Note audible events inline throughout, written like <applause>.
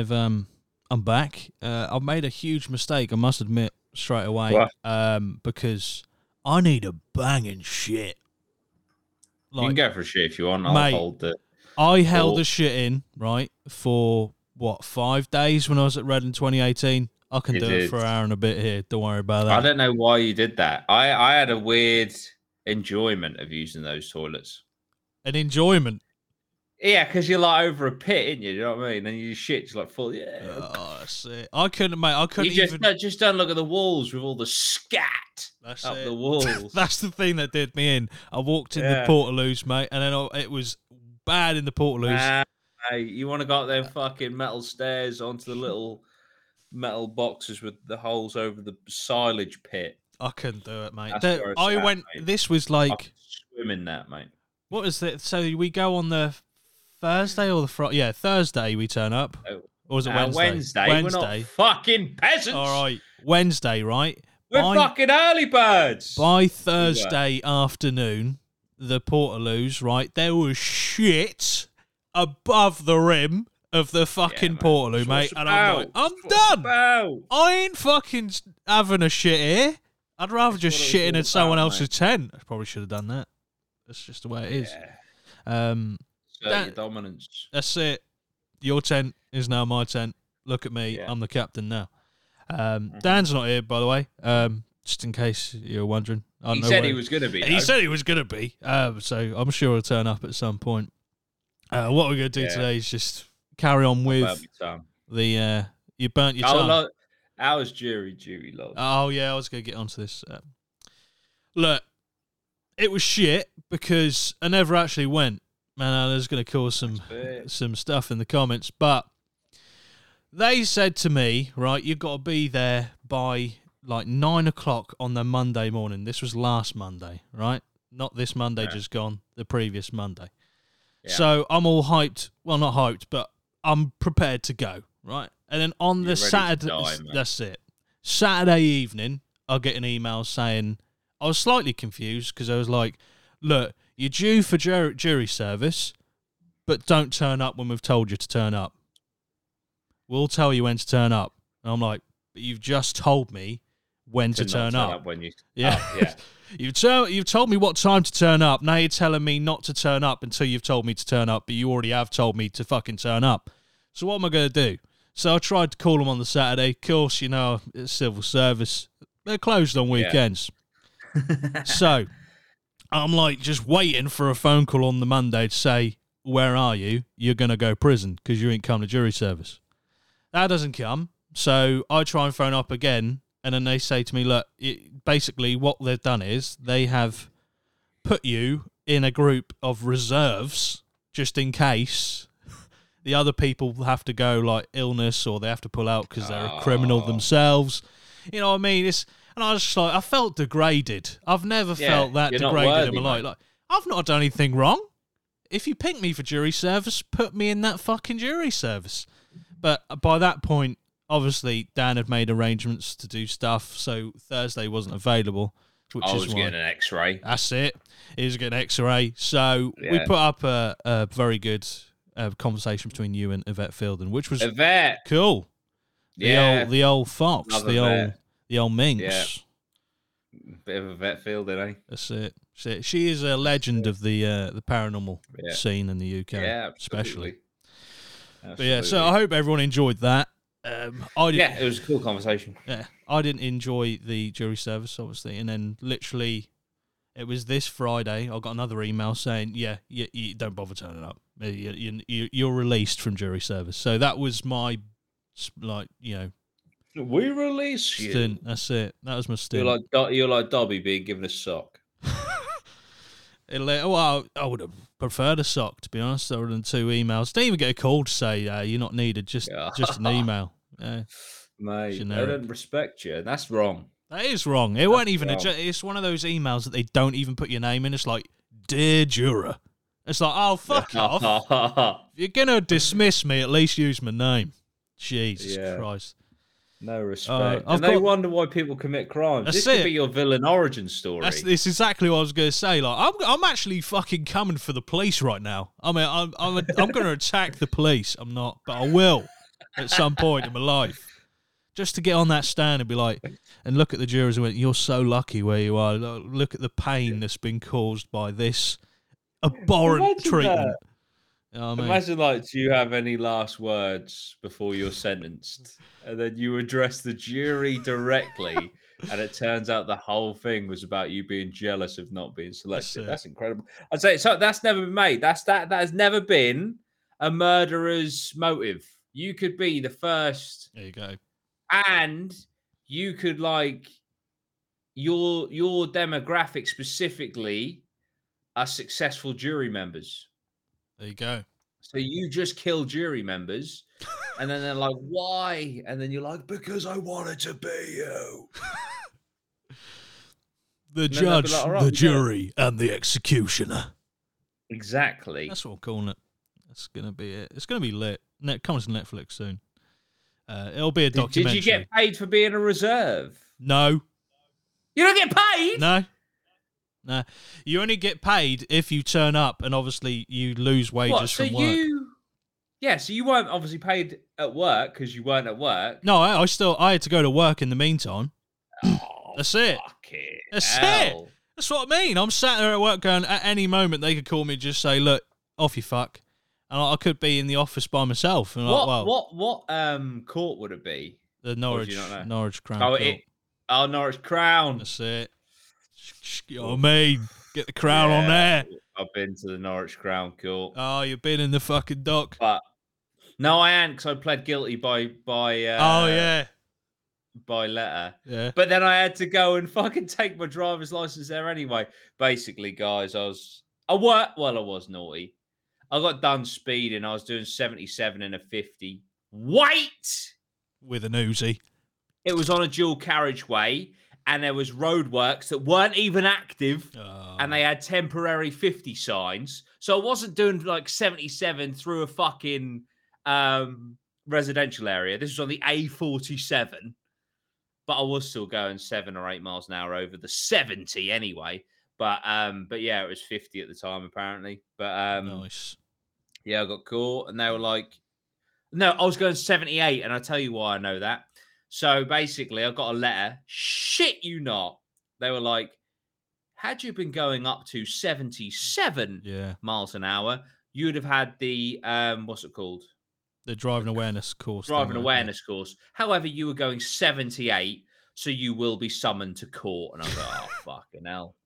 I've um, I'm back. Uh, I've made a huge mistake. I must admit straight away. What? Um, because I need a banging shit. you can go for a shit if you want. I'll Mate. hold the. I held the shit in right for what five days when I was at Red in 2018. I can You do it for an hour and a bit here. Don't worry about that. I don't know why you did that. I I had a weird enjoyment of using those toilets. An enjoyment. Yeah, because you're like over a pit, ain't you? You know what I mean? And you shit, just like full. Yeah. Oh, that's it. I couldn't, mate. I couldn't you just even. no, just don't look at the walls with all the scat That's up it. the <laughs> walls. That's the thing that did me in. I walked in Yeah. the Portaloos, mate, and then I, it was bad in the Portaloos. Hey, you want to go up them fucking metal stairs onto the little metal boxes with the holes over the silage pit. I couldn't do it, mate. I at, went. mate. This was like swimming that, mate. what was it? So we go on the Thursday or the Friday? Yeah, Thursday we turn up. Oh, Or was it Uh, Wednesday? Wednesday. We're not fucking peasants. All right, Wednesday, right? We're By- fucking early birds. By Thursday afternoon, the Portaloos, right? There was shit above the rim of the fucking mate. Portaloo, mate. And I'm like, about. I'm That's done. about. I ain't fucking having a shit here. I'd rather just what shit in at someone about, else's mate. tent. I probably should have done that. That's just the way it is. Yeah. Um, That- your dominance. that's it. Your tent is now my tent. Look at me. Yeah. Mm-hmm. I'm the captain now. Um, Dan's not here, by the way. Um, just in case you're wondering. I He said he was going to be. He though. said he was going to be. So I'm sure he'll turn up at some point. Uh, what we're going to do Yeah. today is just carry on with the uh, you burnt your tongue. lo- Ours jury duty, love. Oh yeah, I was gonna get onto this. Um, look, it was shit because I never actually went. Man, uh, I was gonna cause some some stuff in the comments, but they said to me, right, you've got to be there by like nine o'clock on the Monday morning. This was last Monday, right? Not this Monday Yeah. just gone, the previous Monday. Yeah. So I'm all hyped. Well, not hyped, but I'm prepared to go, right? And then on You're the Saturday, die, that's it. Saturday evening, I'll get an email saying I was slightly confused because I was like, "Look, you're due for jury, jury service, but don't turn up when we've told you to turn up. We'll tell you when to turn up." And I'm like, "But you've just told me when to, not turn, up. when you. <laughs> Yeah. Oh, yeah. <laughs> You've, tell, you've told me what time to turn up. Now you're telling me not to turn up until you've told me to turn up, but you already have told me to fucking turn up. So what am I going to do? So I tried to call them on the Saturday. Of course, you know, it's civil service. They're closed on weekends. <laughs> so I'm like just waiting for a phone call on the Monday to say, Where are you? You're going to go prison because you ain't come to jury service. That doesn't come. So I try and phone up again. And then they say to me, Look, it, basically, what they've done is they have put you in a group of reserves just in case the other people have to go like illness or they have to pull out because they're a criminal Oh. themselves. You know what I mean? It's and I was just like, I felt degraded. I've never Yeah, felt that degraded in my life. Like, I've not done anything wrong. If you pick me for jury service, put me in that fucking jury service. But by that point, obviously, Dan had made arrangements to do stuff, so Thursday wasn't available. Which I is was why. getting an X-ray. That's it. He was getting an X-ray. So we put up a, a very good uh, conversation between you and Yvette Fielding, which was Yvette. cool. The Yeah. old, the old fox, Love the old. The old minx. Yeah. Bit of a vet field, eh? That's it. She, she is a legend of the uh, the paranormal Yeah. scene in the UK, Yeah, especially. absolutely. But yeah, so I hope everyone enjoyed that. Um, I didn't. yeah, it was a cool conversation. Yeah, I didn't enjoy the jury service, obviously, and then literally, it was this Friday. I got another email saying, "Yeah, you, you don't bother turning up. You, you, you're released from jury service." So that was my, like, you know, We release you. stint. That's it. That was my stint. You're like you're like Dobby being given a sock. <laughs> It let- well, I would have preferred a sock, to be honest, other than two emails. Didn't even get a call to say uh, you're not needed. Just, Yeah. just an email. <laughs> Yeah. Mate, Generic. they don't respect you, and that's wrong. That is wrong. It wasn't even a. wrong. ju- It's one of those emails that they don't even put your name in. It's like, dear juror. It's like, oh fuck off. <laughs> If you're gonna dismiss me, at least use my name. Jesus Yeah. Christ. No respect. Uh, and they got- wonder why people commit crimes. That's this could it. be your villain origin story. That's this is exactly what I was gonna say. Like, I'm I'm actually fucking coming for the police right now. I mean, I'm I'm I'm gonna attack the police. I'm not, but I will. at some point in my life. Just to get on that stand and be like, and look at the jurors and went, "You're so lucky where you are. Look, look at the pain that's been caused by this abhorrent Imagine treatment." that. Oh, you know what I mean? Imagine, like, do you have any last words before you're sentenced? And then you address the jury directly, and it turns out the whole thing was about you being jealous of not being selected. it. That's, incredible. I'd say so. That's never been made. That's that. That has never been a murderer's motive. You could be the first, there you go. and you could like your your demographic specifically are successful jury members. There you go. So you just kill jury members, and then they're like, "Why?" And then you're like, "Because I wanted to be you." <laughs> The then judge, like, "All right, the jury, and the executioner. Exactly. That's what I'm calling it. That's gonna be it. It's gonna be lit. Net comes to Netflix soon. Uh, it'll be a Did, did you get paid for being a reserve? no, You don't get paid. no, no. You only get paid if you turn up, and obviously you lose wages what? So from work. you? Yeah. So you weren't obviously paid at work because you weren't at work. No, I, I still I had to go to work in the meantime. Oh, That's it. fucking That's it. That's what I mean. I'm sat there at work going, at any moment they could call me and just say, look, off you fuck. And I I could be in the office by myself. And What? like, well, what? What? Um, court would it be? the Norwich, you not know? Norwich Crown. Oh, Court. it. Oh, Norwich Crown. That's it. You know what I mean? Get the crown on there. I've been to the Norwich Crown Court. Oh, you've been in the fucking dock. But no, I ain't because I pled guilty by by uh, oh yeah, by letter. yeah. But then I had to go and fucking take my driver's license there anyway. Basically, guys, I was I worked well, I was naughty. I got done speeding. I was doing seventy seven and a fifty. Wait, With an Uzi. it was on a dual carriageway, and there was roadworks that weren't even active. Oh, and they had temporary 50 signs. So I wasn't doing like 77 through a fucking um, residential area. This was on the A47, but I was still going seven or eight miles an hour over the 70 anyway. But um, but yeah, it was 50 at the time apparently. But um, nice. yeah, I got caught, and they were like, "No, I was going 78," and I tell you why I know that. So basically, I got a letter. Shit, you not. They were like, "Had you been going up to 77 Yeah, miles an hour, you would have had the um, what's it called, the driving awareness course. driving right? awareness course. However, you were going 78, so you will be summoned to court." And I was like, "Oh <laughs> fucking hell!"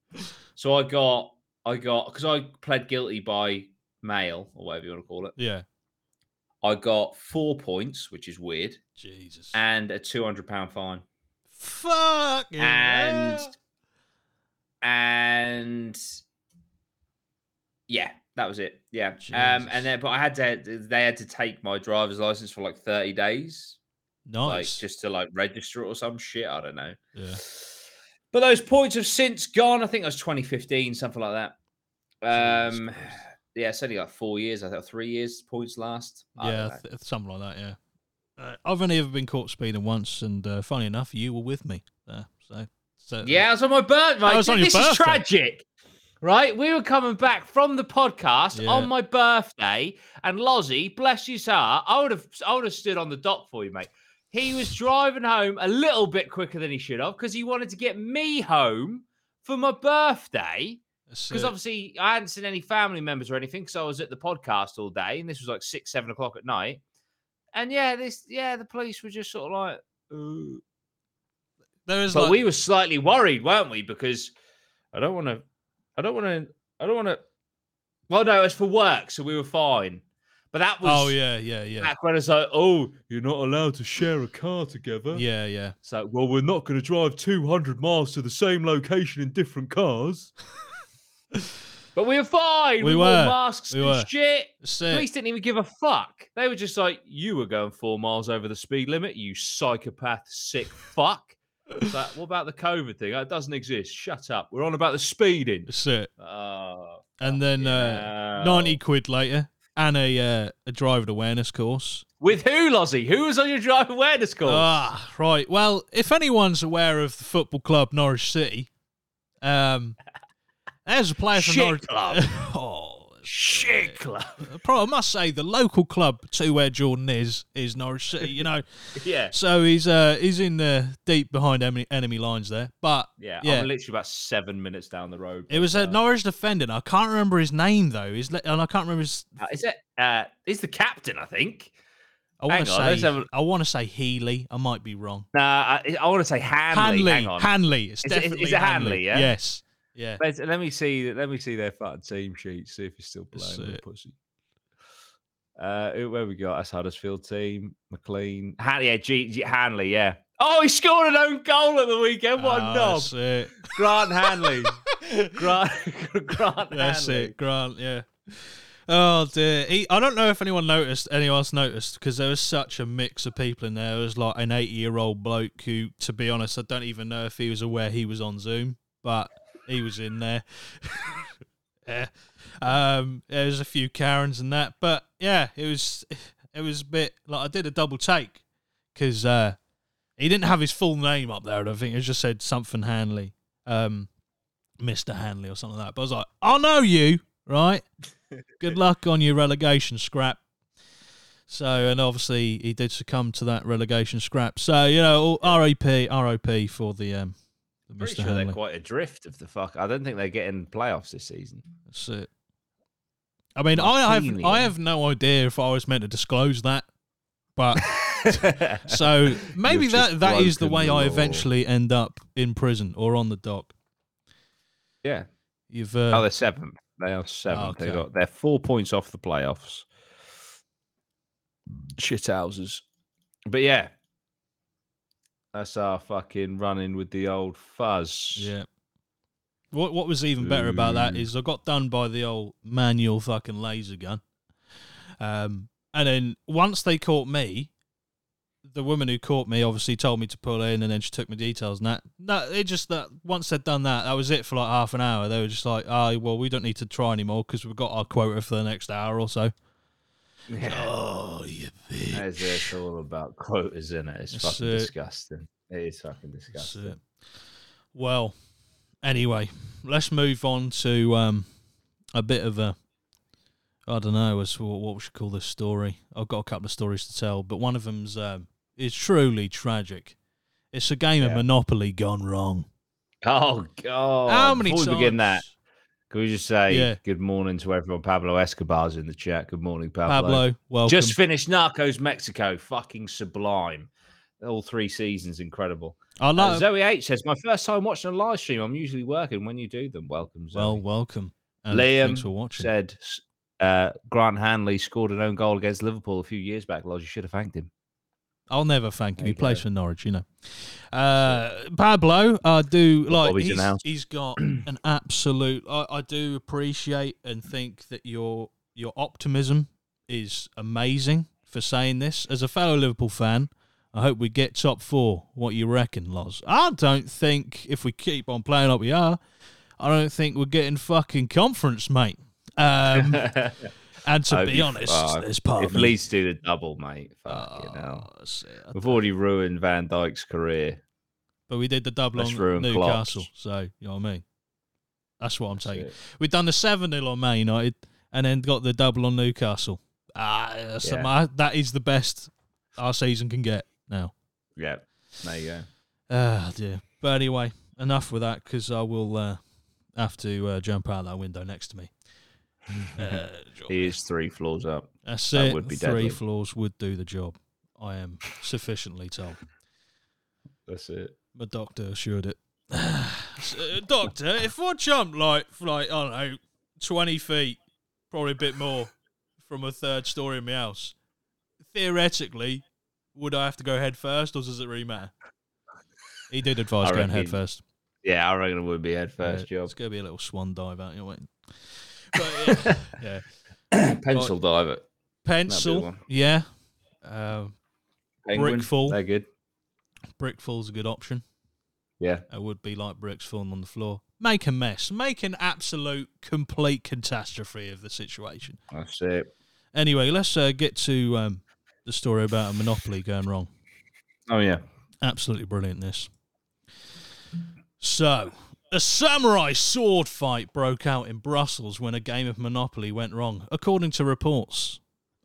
So I got, I got, because I pled guilty by mail or whatever you want to call it. Yeah. I got four points, which is weird, Jesus. and a two hundred pound fine. Fuck. And and yeah, that was it. Yeah. Um, and then but I had to they had to take my driver's license for like thirty days, like nice. just to like register it or some shit. I don't know. yeah. But those points have since gone. I think it was 2015, something like that. Jesus Um. Yeah, it's only like four years. I think three years points last. I Yeah, th- something like that. Yeah. Uh, I've only ever been caught speeding once, and uh, funny enough, you were with me there. So, so Yeah, it was on my birthday. That was on your this is birthday. tragic, right? We were coming back from the podcast Yeah. on my birthday, and Lozzie, bless his heart, I would have, I would have stood on the dock for you, mate. He was <sighs> driving home a little bit quicker than he should have because he wanted to get me home for my birthday. Because obviously I hadn't seen any family members or anything, because I was at the podcast all day, and this was like six, seven o'clock at night. And yeah, this, yeah, the police were just sort of like, "Ooh." there is but like, we were slightly worried, weren't we? Because I don't want to, I don't want to, I don't want to. Well, no, it's for work, so we were fine. But that was oh yeah, yeah, yeah, back when it's like, oh, you're not allowed to share a car together. yeah, yeah. So, well, we're not going to drive 200 miles to the same location in different cars. <laughs> but we were fine. We We, wore masks we and were. shit. It. Police didn't even give a fuck. They were just like, you were going four miles over the speed limit, you psychopath, sick <laughs> fuck. Like, what about the COVID thing? It doesn't exist. Shut up. We're on about the speeding. That's it. Oh, And then uh, ninety quid later, and a uh, a driving awareness course. With who, Lozzie? Who was on your driver awareness course? Ah, right. Well, if anyone's aware of the football club Norwich City, um, there's a player from Norwich. club. <laughs> oh, Shit club. Probably, I must say, the local club to where Jordan is is Norwich City. You know, <laughs> Yeah. so he's uh he's in the deep behind enemy, enemy lines there. But Yeah. Yeah. I'm literally about seven minutes down the road. it was a Uh, Norwich defender. I can't remember his name though. Le- and I can't remember his. uh, Is it? Uh, he's the captain, I think. I want to say a- I want to say Healy. I might be wrong. Nah, I, I want to say Hanley. Hanley. Hang on. Hanley. It's Is it- is definitely it Hanley, yeah? Yes. Yeah. Let's, let me see. Let me see their fucking team sheet. See if he's still playing. with. Pussy. Uh, who- where we got? That's Huddersfield team. McLean. Han- yeah, G, G, Hanley. Yeah. Oh, he scored an own goal at the weekend. What a Ah, knob. That's it. Grant Hanley. <laughs> Grant. <laughs> Grant That's Hanley. it, Grant. Yeah. Oh dear. He, I don't know if anyone noticed. Anyone else noticed? Because there was such a mix of people in there. There was like an eighty-year-old bloke who, to be honest, I don't even know if he was aware he was on Zoom, but he was in there. <laughs> yeah. Um. There was a few Karens and that, but yeah, it was. It was a bit like I did a double take because uh, he didn't have his full name up there. I don't think it just said something Hanley. Um. Mr. Hanley or something like that. But I was like, I know you, right? <laughs> Good luck on your relegation scrap. So, and obviously he did succumb to that relegation scrap. So, you know, RAP, ROP for the um, the Pretty Mr. sure Hanley. they're quite adrift of the fuck. I don't think they're getting playoffs this season. That's it. I mean, I have I have no idea if I was meant to disclose that, but <laughs> so maybe that that is the way I eventually end up in prison or on the dock. yeah. You've Oh, uh, they're seventh. They are seventh. They okay. got they're four points off the playoffs. Shithouses. But yeah. That's our fucking running with the old fuzz. Yeah. What what was even better about that is I got done by the old manual fucking laser gun. Um and then once they caught me, the woman who caught me obviously told me to pull in and then she took my details and that. No, it just that once they'd done that, that was it for like half an hour. They were just like, oh, well, we don't need to try anymore because we've got our quota for the next hour or so. Yeah. Oh, you bitch. That's it. It's all about quotas, isn't it? It's That's fucking it. disgusting. It is fucking disgusting. Well, anyway, let's move on to um, a bit of a. I don't know as what, what we should call this story. I've got a couple of stories to tell, but one of them's um, is truly tragic. It's a game of Monopoly gone wrong. Oh god! How many Before times? we begin that, can we just say Yeah. good morning to everyone? Pablo Escobar's in the chat. Good morning, Pablo. Pablo, welcome. Just finished Narcos Mexico. Fucking sublime. All three seasons, incredible. I Uh, love. Zoe H says, "My first time watching a live stream. I'm usually working. When you do them, welcome." Zoe. well, welcome. And Liam thanks for watching. said uh, Grant Hanley scored an own goal against Liverpool a few years back. Lodge, you should have thanked him. I'll never thank him. He plays for Norwich, you know. Uh, Pablo, I do like. He's, he's got <clears throat> an absolute. I, I do appreciate and think that your your optimism is amazing for saying this. As a fellow Liverpool fan, I hope we get top four. What you reckon, Loz? I don't think if we keep on playing like we are, I don't think we're getting fucking conference, mate. Um, <laughs> and to be honest, uh, there's part if of me. Leeds do the double, mate, Oh, hell. that's it. I We've already ruined Van Dijk's career. But we did the double Let's on ruin Newcastle, Klopp's. so you know what I mean. That's what I'm taking. it. We've done the seven 0 on Man United, and then got the double on Newcastle. Ah, that's Yeah. my- that is the best our season can get now. Yeah, there you go. Ah, dear. But anyway, enough with that because I will uh, have to uh, jump out that window next to me. Uh, <laughs> he is three floors up. That's that it. would be Three deadly. floors would do the job. I am sufficiently told. That's it. My doctor assured it. <sighs> S- uh, doctor, if I jump like, for like, I don't know, 20 feet, probably a bit more, from a third story in my house, theoretically, would I have to go head first or does it really matter? He did advise I going head first. Yeah, I reckon it would be head first Yeah, job. It's going to be a little swan dive out your way. But yeah, yeah. <coughs> Pencil dive it. Pencil, yeah. Uh, Penguin, Brickfall. They're good. Brickfall's a good option. Yeah. It would be like bricks falling on the floor. Make a mess. Make an absolute complete catastrophe of the situation. That's it. Anyway, let's uh, get to um, the story about a monopoly going wrong. Oh yeah. Absolutely brilliant, this. So, A samurai sword fight broke out in Brussels when a game of Monopoly went wrong, according to reports.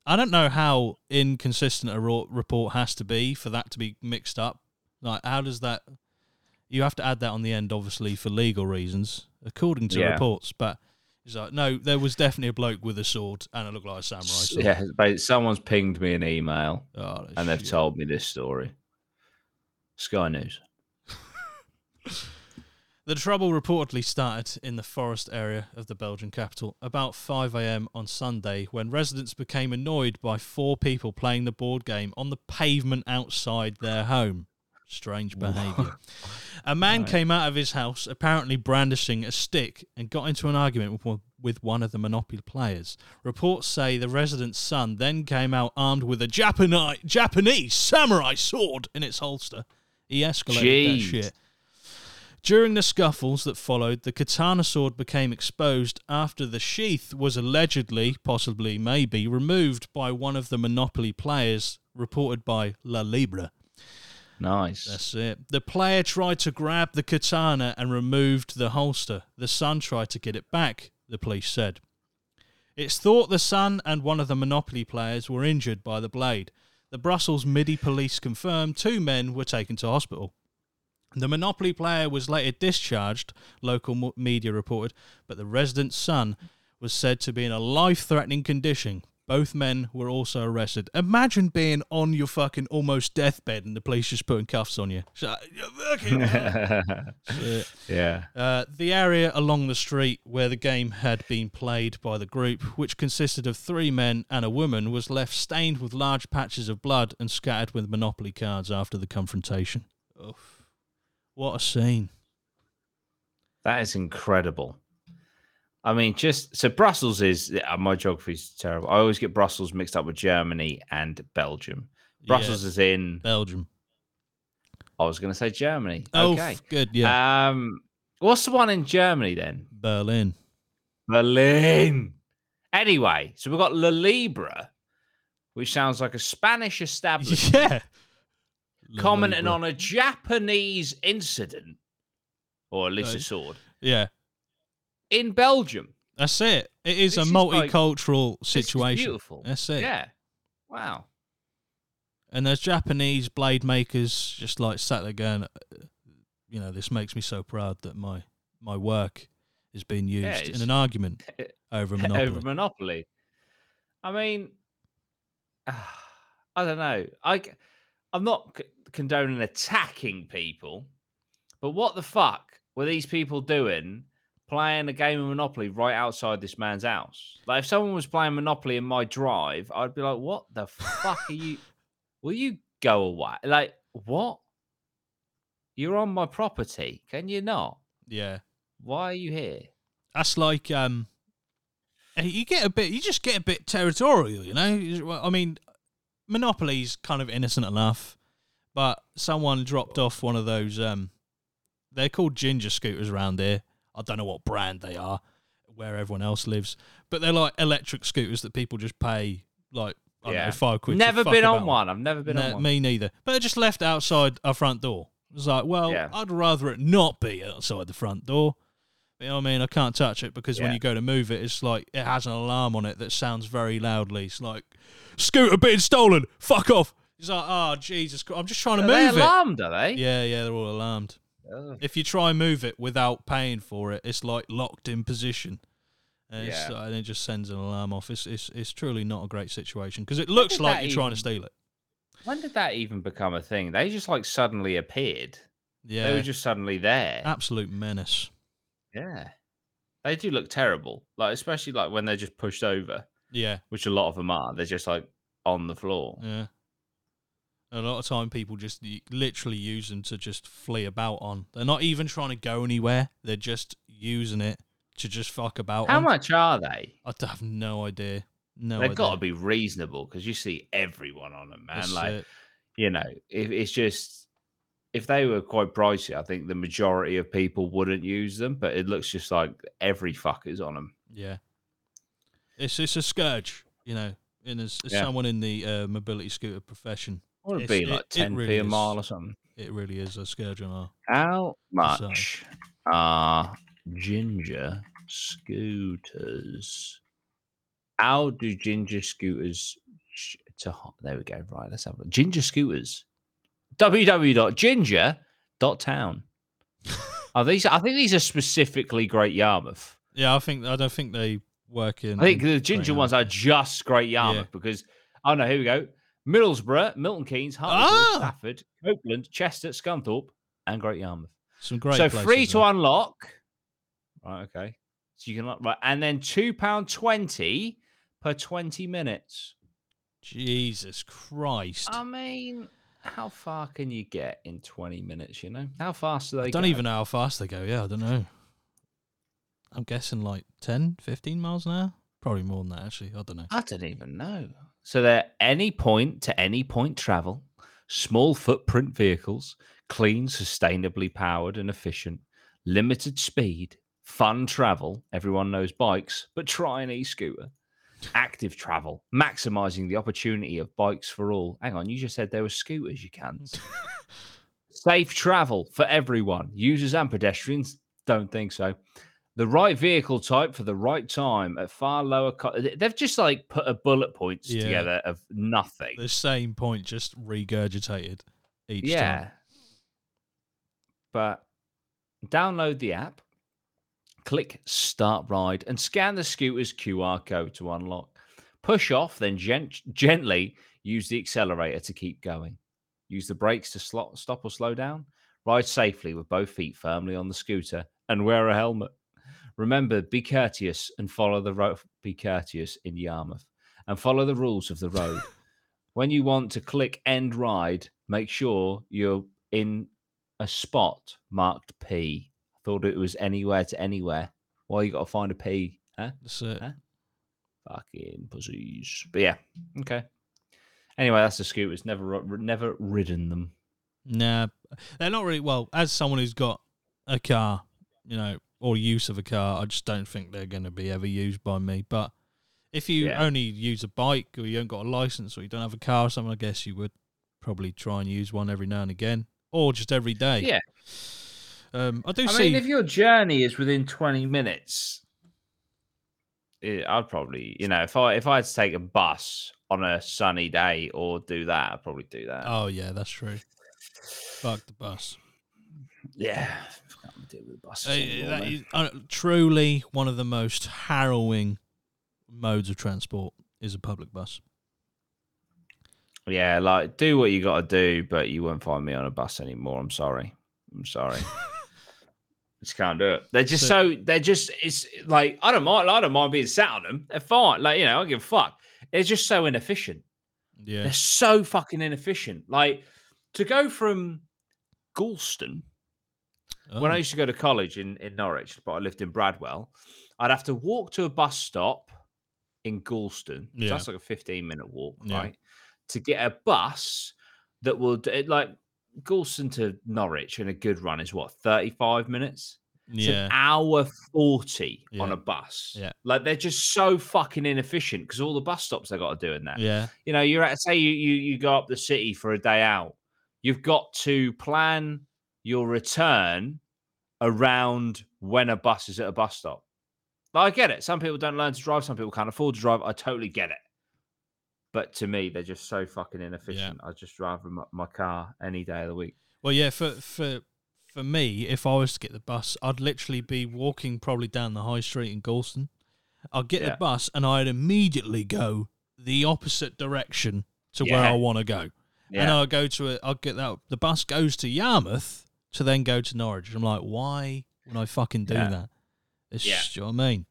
I don't know how inconsistent a report has to be for that to be mixed up. Like, how does that? You have to add that on the end, obviously, for legal reasons, according to Yeah. reports. But it's like, no, there was definitely a bloke with a sword, and it looked like a samurai sword. Yeah, but someone's pinged me an email Oh, and they've shit. told me this story. Sky News. <laughs> The trouble reportedly started in the forest area of the Belgian capital about 5 a.m. on Sunday when residents became annoyed by four people playing the board game on the pavement outside their home. Strange behaviour. A <laughs> man Right. came out of his house, apparently brandishing a stick, and got into an argument with one, of the Monopoly players. Reports say the resident's son then came out armed with a Japanese, Japanese samurai sword in its holster. He escalated that shit. During the scuffles that followed, the katana sword became exposed after the sheath was allegedly, possibly, maybe, removed by one of the Monopoly players, reported by La Libre. Nice. That's it. The player tried to grab the katana and removed the holster. The son tried to get it back, the police said. It's thought the son and one of the Monopoly players were injured by the blade. The Brussels Midi police confirmed two men were taken to hospital. The Monopoly player was later discharged, local media reported, but the resident's son was said to be in a life threatening condition. Both men were also arrested. Imagine being on your fucking almost deathbed and the police just putting cuffs on you. So, <laughs> yeah. uh, the area along the street where the game had been played by the group, which consisted of three men and a woman, was left stained with large patches of blood and scattered with Monopoly cards after the confrontation. Oof. What a scene. That is incredible. I mean, just so Brussels is my geography is terrible. I always get Brussels mixed up with Germany and Belgium. Brussels is in. Belgium. I was going to say Germany. Oh, okay. good. Yeah. Um, what's the one in Germany then? Berlin. Berlin. Anyway, so we've got La Libra, which sounds like a Spanish <laughs> establishment, Yeah. Commenting on a Japanese incident, or at least a sword, Yeah. in Belgium. That's it. It is a is like- multicultural situation. beautiful. That's it. Yeah. Wow. And there's Japanese blade makers just like sat there going, uh, you know, this makes me so proud that my my work is being used Yeah, in it's- an argument <laughs> over Monopoly. Over Monopoly. I mean, <sighs> I don't know. I I'm not c- condoning attacking people, but what the fuck were these people doing playing a game of Monopoly right outside this man's house? Like, if someone was playing Monopoly in my drive, I'd be like, what the fuck are you? <laughs> <laughs> Will you go away? Like, what? You're on my property. Can you not? yeah, Why are you here? that's like um, eh, you get a bit, you just get a bit territorial, you know. I mean, Monopoly's kind of innocent enough, but someone dropped off one of those um, they're called ginger scooters around here. I don't know what brand they are, where everyone else lives, but they're like electric scooters that people just pay like I don't Yeah. know, five quid. Never been on one. I've never been No, on one. Me neither. But they're just left outside our front door. It's like, well, Yeah. I'd rather it not be outside the front door. You know what I mean? I can't touch it because when you go to move it, it's like it has an alarm on it that sounds very loudly. It's like scooter being stolen. Fuck off. It's like, oh Jesus Christ! I'm just trying to Are they move it. alarmed, are they? Yeah, yeah, they're all alarmed. If you try and move it without paying for it, it's like locked in position. And, it's, Yeah. uh, and it just sends an alarm off. It's, it's, it's truly not a great situation because it looks like you're trying to steal it. When did that even become a thing? They just like suddenly appeared. Yeah, They were just suddenly there. absolute menace. yeah. They do look terrible. Like especially like when they're just pushed over, Yeah, which a lot of them are. They're just like on the floor. yeah. A lot of time, people just literally use them to just flee about on. They're not even trying to go anywhere. They're just using it to just fuck about. How on. much are they? I have no idea. No, They've got to be reasonable because you see everyone on them, man. That's like it. you know, if it's just if they were quite pricey, I think the majority of people wouldn't use them. But it looks just like every fucker's on them. Yeah. It's it's a scourge, you know. And as, as Yeah. someone in the uh, mobility scooter profession, Would it be like it ten p really a is. mile or something? it really is a scourge our. How So- much are ginger scooters? How do ginger scooters to there we go. Right, let's have a look. Ginger scooters. www.ginger.town. <laughs> Are these I think these are specifically Great Yarmouth. Yeah, I think I don't think they work in. I think the ginger ones are just Great Yarmouth Yeah. because oh no, here we go. Middlesbrough, Milton Keynes, Hartlepool, Ah! Stafford, Copeland, Chester, Scunthorpe, and Great Yarmouth. some great. so places free to unlock. Right, okay. So you can unlock right, and then two pound twenty per twenty minutes. Jesus Christ! I mean, how far can you get in twenty minutes? You know, how fast do they? I don't go? even know how fast they go. Yeah, I don't know. I'm guessing like 10, 15 miles an hour. Probably more than that, actually. I don't know. I don't even know. So they're any point to any point travel, small footprint vehicles, clean, sustainably powered and efficient, limited speed, fun travel. Everyone knows bikes, but try an e-scooter. Active travel, maximizing the opportunity of bikes for all. Hang on, you just said there were scooters, you can't. <laughs> Safe travel for everyone, users and pedestrians. Don't think so. The right vehicle type for the right time at far lower cost. They've just like put a bullet points Yeah. together of nothing. The same point, just regurgitated each time. yeah. time. But download the app, click start ride, and scan the scooter's QR code to unlock. Push off, then gent- gently use the accelerator to keep going. Use the brakes to stop or slow down. Ride safely with both feet firmly on the scooter and wear a helmet. Remember, be courteous and follow the road. Be courteous in Yarmouth and follow the rules of the road. <laughs> when you want to click end ride, make sure you're in a spot marked P. I thought it was anywhere to anywhere. Why you got to find a P? Huh? That's it. Huh? Fucking pussies. But yeah, okay. Anyway, that's the scooters. Never, never ridden them. Nah, they're not really. Well, as someone who's got a car, you know, or use of a car, I just don't think they're going to be ever used by me. But if you Yeah. only use a bike or you haven't got a license or you don't have a car or something, I guess you would probably try and use one every now and again or just every day. Yeah. Um, I do I see. mean, if your journey is within twenty minutes, eh, I'd probably, you know, if I if I had to take a bus on a sunny day or do that, I'd probably do that. oh yeah, that's true. Fuck the bus. yeah, can't deal with buses Uh, anymore, is uh, truly one of the most harrowing modes of transport is a public bus. Yeah, like do what you got to do, but you won't find me on a bus anymore. I'm sorry. I'm sorry. <laughs> just can't do it. They're just So- so they're just it's like I don't mind. I don't mind being sat on them. They're fine. Like you know, I don't give a fuck. They're just so inefficient. Yeah. They're so fucking inefficient. Like to go from Gorleston when Oh, I used to go to college in, in Norwich, but I lived in Bradwell, I'd have to walk to a bus stop in Gorleston. so Yeah. That's like a 15 minute walk, Yeah. right? To get a bus that will, d- like Gorleston to Norwich in a good run is what, 35 minutes? It's yeah. an hour 40 on a bus. Yeah. Like they're just so fucking inefficient because all the bus stops they got to do in there Yeah. you know, you're at say you, you you go up the city for a day out. You've got to plan your return around when a bus is at a bus stop. But I get it. Some people don't learn to drive. Some people can't afford to drive. I totally get it. But to me, they're just so fucking inefficient. I'd just rather my, my car any day of the week. Well, yeah. For for for me, if I was to get the bus, I'd literally be walking probably down the high street in Gorleston. I'd get Yeah. the bus and I'd immediately go the opposite direction to where I want to go. And I'll go to it. I'll get that. The bus goes to Yarmouth to then go to Norwich. I'm like, why would I fucking do Yeah. that? It's Yeah. just, you know what I mean?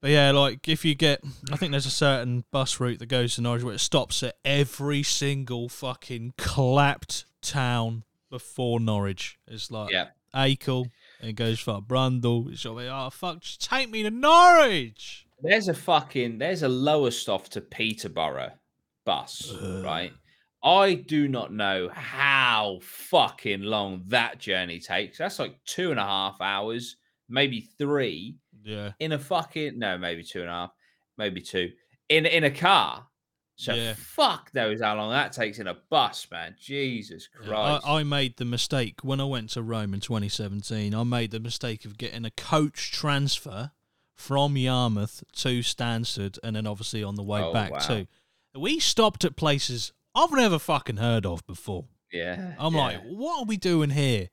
But yeah, like if you get, I think there's a certain bus route that goes to Norwich where it stops at every single fucking clapped town before Norwich. It's like yeah. Acle, and it goes for Brundall. It's all like, oh fuck, just take me to Norwich. There's a fucking there's a Lowestoft to Peterborough bus, Ugh. right? I do not know how fucking long that journey takes. That's like two and a half hours, maybe three Yeah, in a fucking no, maybe two and a half, maybe two in in a car. So Yeah. fuck knows how long that takes in a bus, man. Jesus Yeah, Christ. I, I made the mistake when I went to Rome in 2017. I made the mistake of getting a coach transfer from Yarmouth to Stansted, and then obviously on the way Oh, back wow. too. We stopped at places I've never fucking heard of before. yeah. I'm yeah. like, what are we doing here?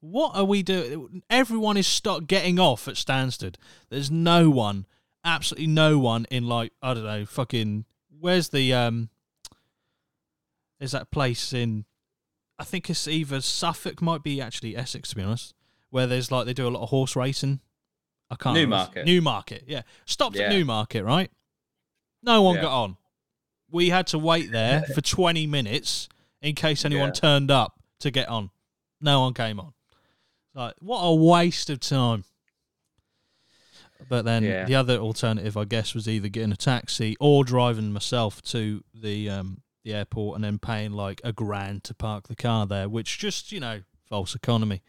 What are we doing? Everyone is stuck getting off at Stansted. There's no one, absolutely no one in like I don't know, fucking. Where's the um? There's that place in, I think it's either Suffolk, might be actually Essex to be honest, where there's like they do a lot of horse racing. I can't. remember. Newmarket. Newmarket, yeah. Stopped at Yeah. Newmarket, right? No one Yeah. got on. We had to wait there <laughs> for 20 minutes in case anyone Yeah. turned up to get on. No one came on. Like, what a waste of time. But then Yeah. the other alternative, I guess, was either getting a taxi or driving myself to the um, the airport and then paying like a grand to park the car there, which just you know false economy.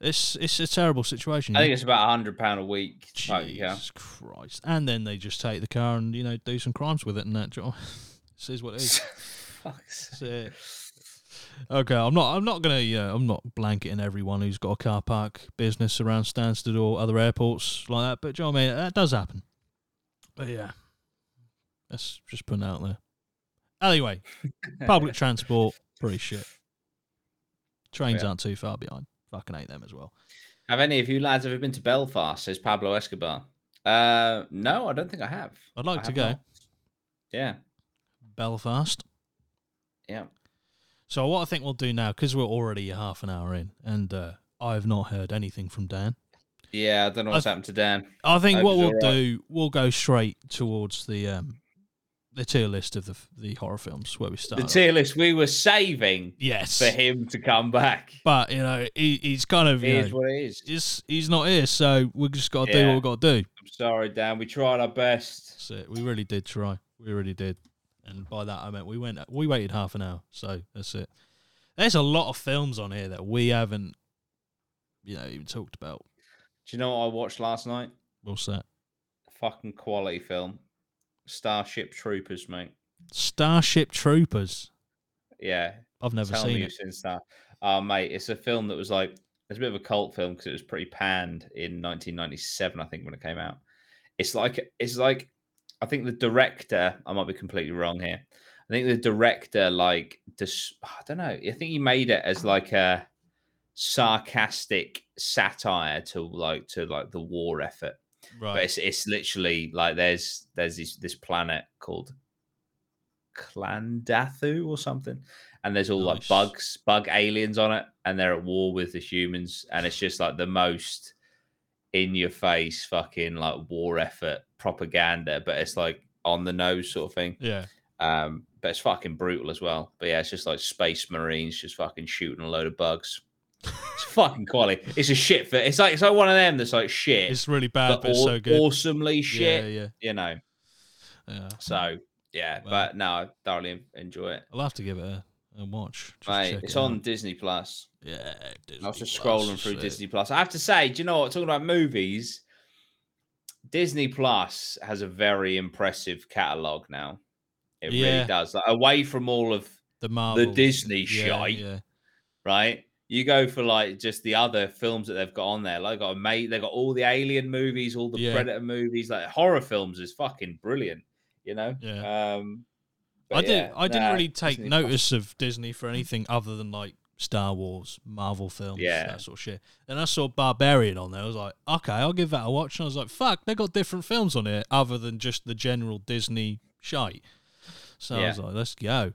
It's it's a terrible situation. I think it's about a hundred pound a week. Like, Jesus yeah. Christ! And then they just take the car and you know do some crimes with it and that. you? This <laughs> is what it is. <laughs> Fuck's That's. Okay, I'm not. I'm not gonna. Yeah, I'm not blanketing everyone who's got a car park business around Stansted or other airports like that. But you know what I mean? That does happen. But yeah, let's just put it out there. Anyway, public <laughs> transport pretty shit. Trains Yeah. aren't too far behind. Fucking hate them as well. Have any of you lads ever been to Belfast? Says Pablo Escobar. Uh, no, I don't think I have. I'd like I to go not. Yeah, Belfast. yeah. So what I think we'll do now, because we're already half an hour in, and uh, I have not heard anything from Dan. Yeah, I don't know what's I- happened to Dan. I think Hope what we'll right. do, we'll go straight towards the um, the tier list of the the horror films where we start. The tier list we were saving yes, for him to come back. but you know he, he's kind of It is know, what it is. he's he's not here, so we just got to do what we got to do. I'm sorry, Dan. We tried our best. That's it. We really did try. We really did, and by that I meant we went we waited half an hour. So that's it. There's a lot of films on here that we haven't, you know, even talked about. Do you know what I watched last night? What's that? Fucking quality film. Starship Troopers, mate. Starship Troopers. Yeah, I've never Tell seen it. you've seen Star. Oh, mate, it's a film that was like it's a bit of a cult film because it was pretty panned in 1997, I think, when it came out. It's like it's like I think the director. I might be completely wrong here. I think the director, like, dis, I don't know. I think he made it as like a sarcastic satire to like to like the war effort. But Right. it's it's literally like there's there's this this planet called Klendathu or something, and there's all like bugs, bug aliens on it, and they're at war with the humans, and it's just like the most in your face fucking like war effort propaganda, but it's like on the nose sort of thing. Yeah. Um, but it's fucking brutal as well. But yeah, it's just like space marines just fucking shooting a load of bugs. It's fucking quality. It's a shit for it's like it's like one of them that's like shit, It's really bad, but but so good. awesomely shit. Yeah, yeah, You know. yeah. So yeah, Well- but no, I thoroughly enjoy it. I'll have to give it a, a watch. Mate, it's it on. Disney Plus. Yeah. I was just Plus, scrolling through shit. Disney Plus. I have to say, do you know what? Talking about movies, Disney Plus has a very impressive catalog now. It Yeah. really does. Like, away from all of The Marvel. Disney yeah, shite. Yeah. right? You go for like just the other films that they've got on there. Like got a mate, they got all the Alien movies, all the Yeah. Predator movies, like horror films is fucking brilliant. You know. Yeah. Um, I but did. yeah, I didn't really take Disney notice of Disney for anything other than like Star Wars, Marvel films, Yeah. that sort of shit. And I saw Barbarian on there. I was like, okay, I'll give that a watch. And I was like, fuck, they got different films on here other than just the general Disney shite. So I was like, let's go.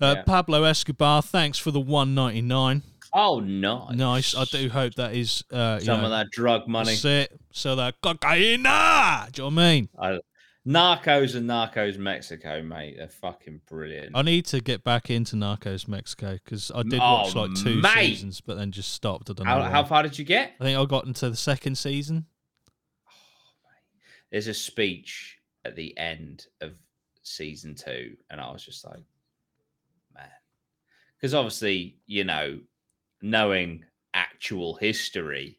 Uh, Yeah. Pablo Escobar, thanks for the one ninety nine. Oh, nice. Nice. I do hope that is uh, you Some know, of that drug money. that's it. So that cocaine. Do you know what I mean? I, Narcos and Narcos Mexico, mate. They're fucking brilliant. I need to get back into Narcos Mexico because I did Oh, watch like two mate. seasons, but then just stopped. I don't know. How, why. how far did you get? I think I got into the second season. There's a speech at the end of season two, and I was just like, man, because obviously, you know, knowing actual history,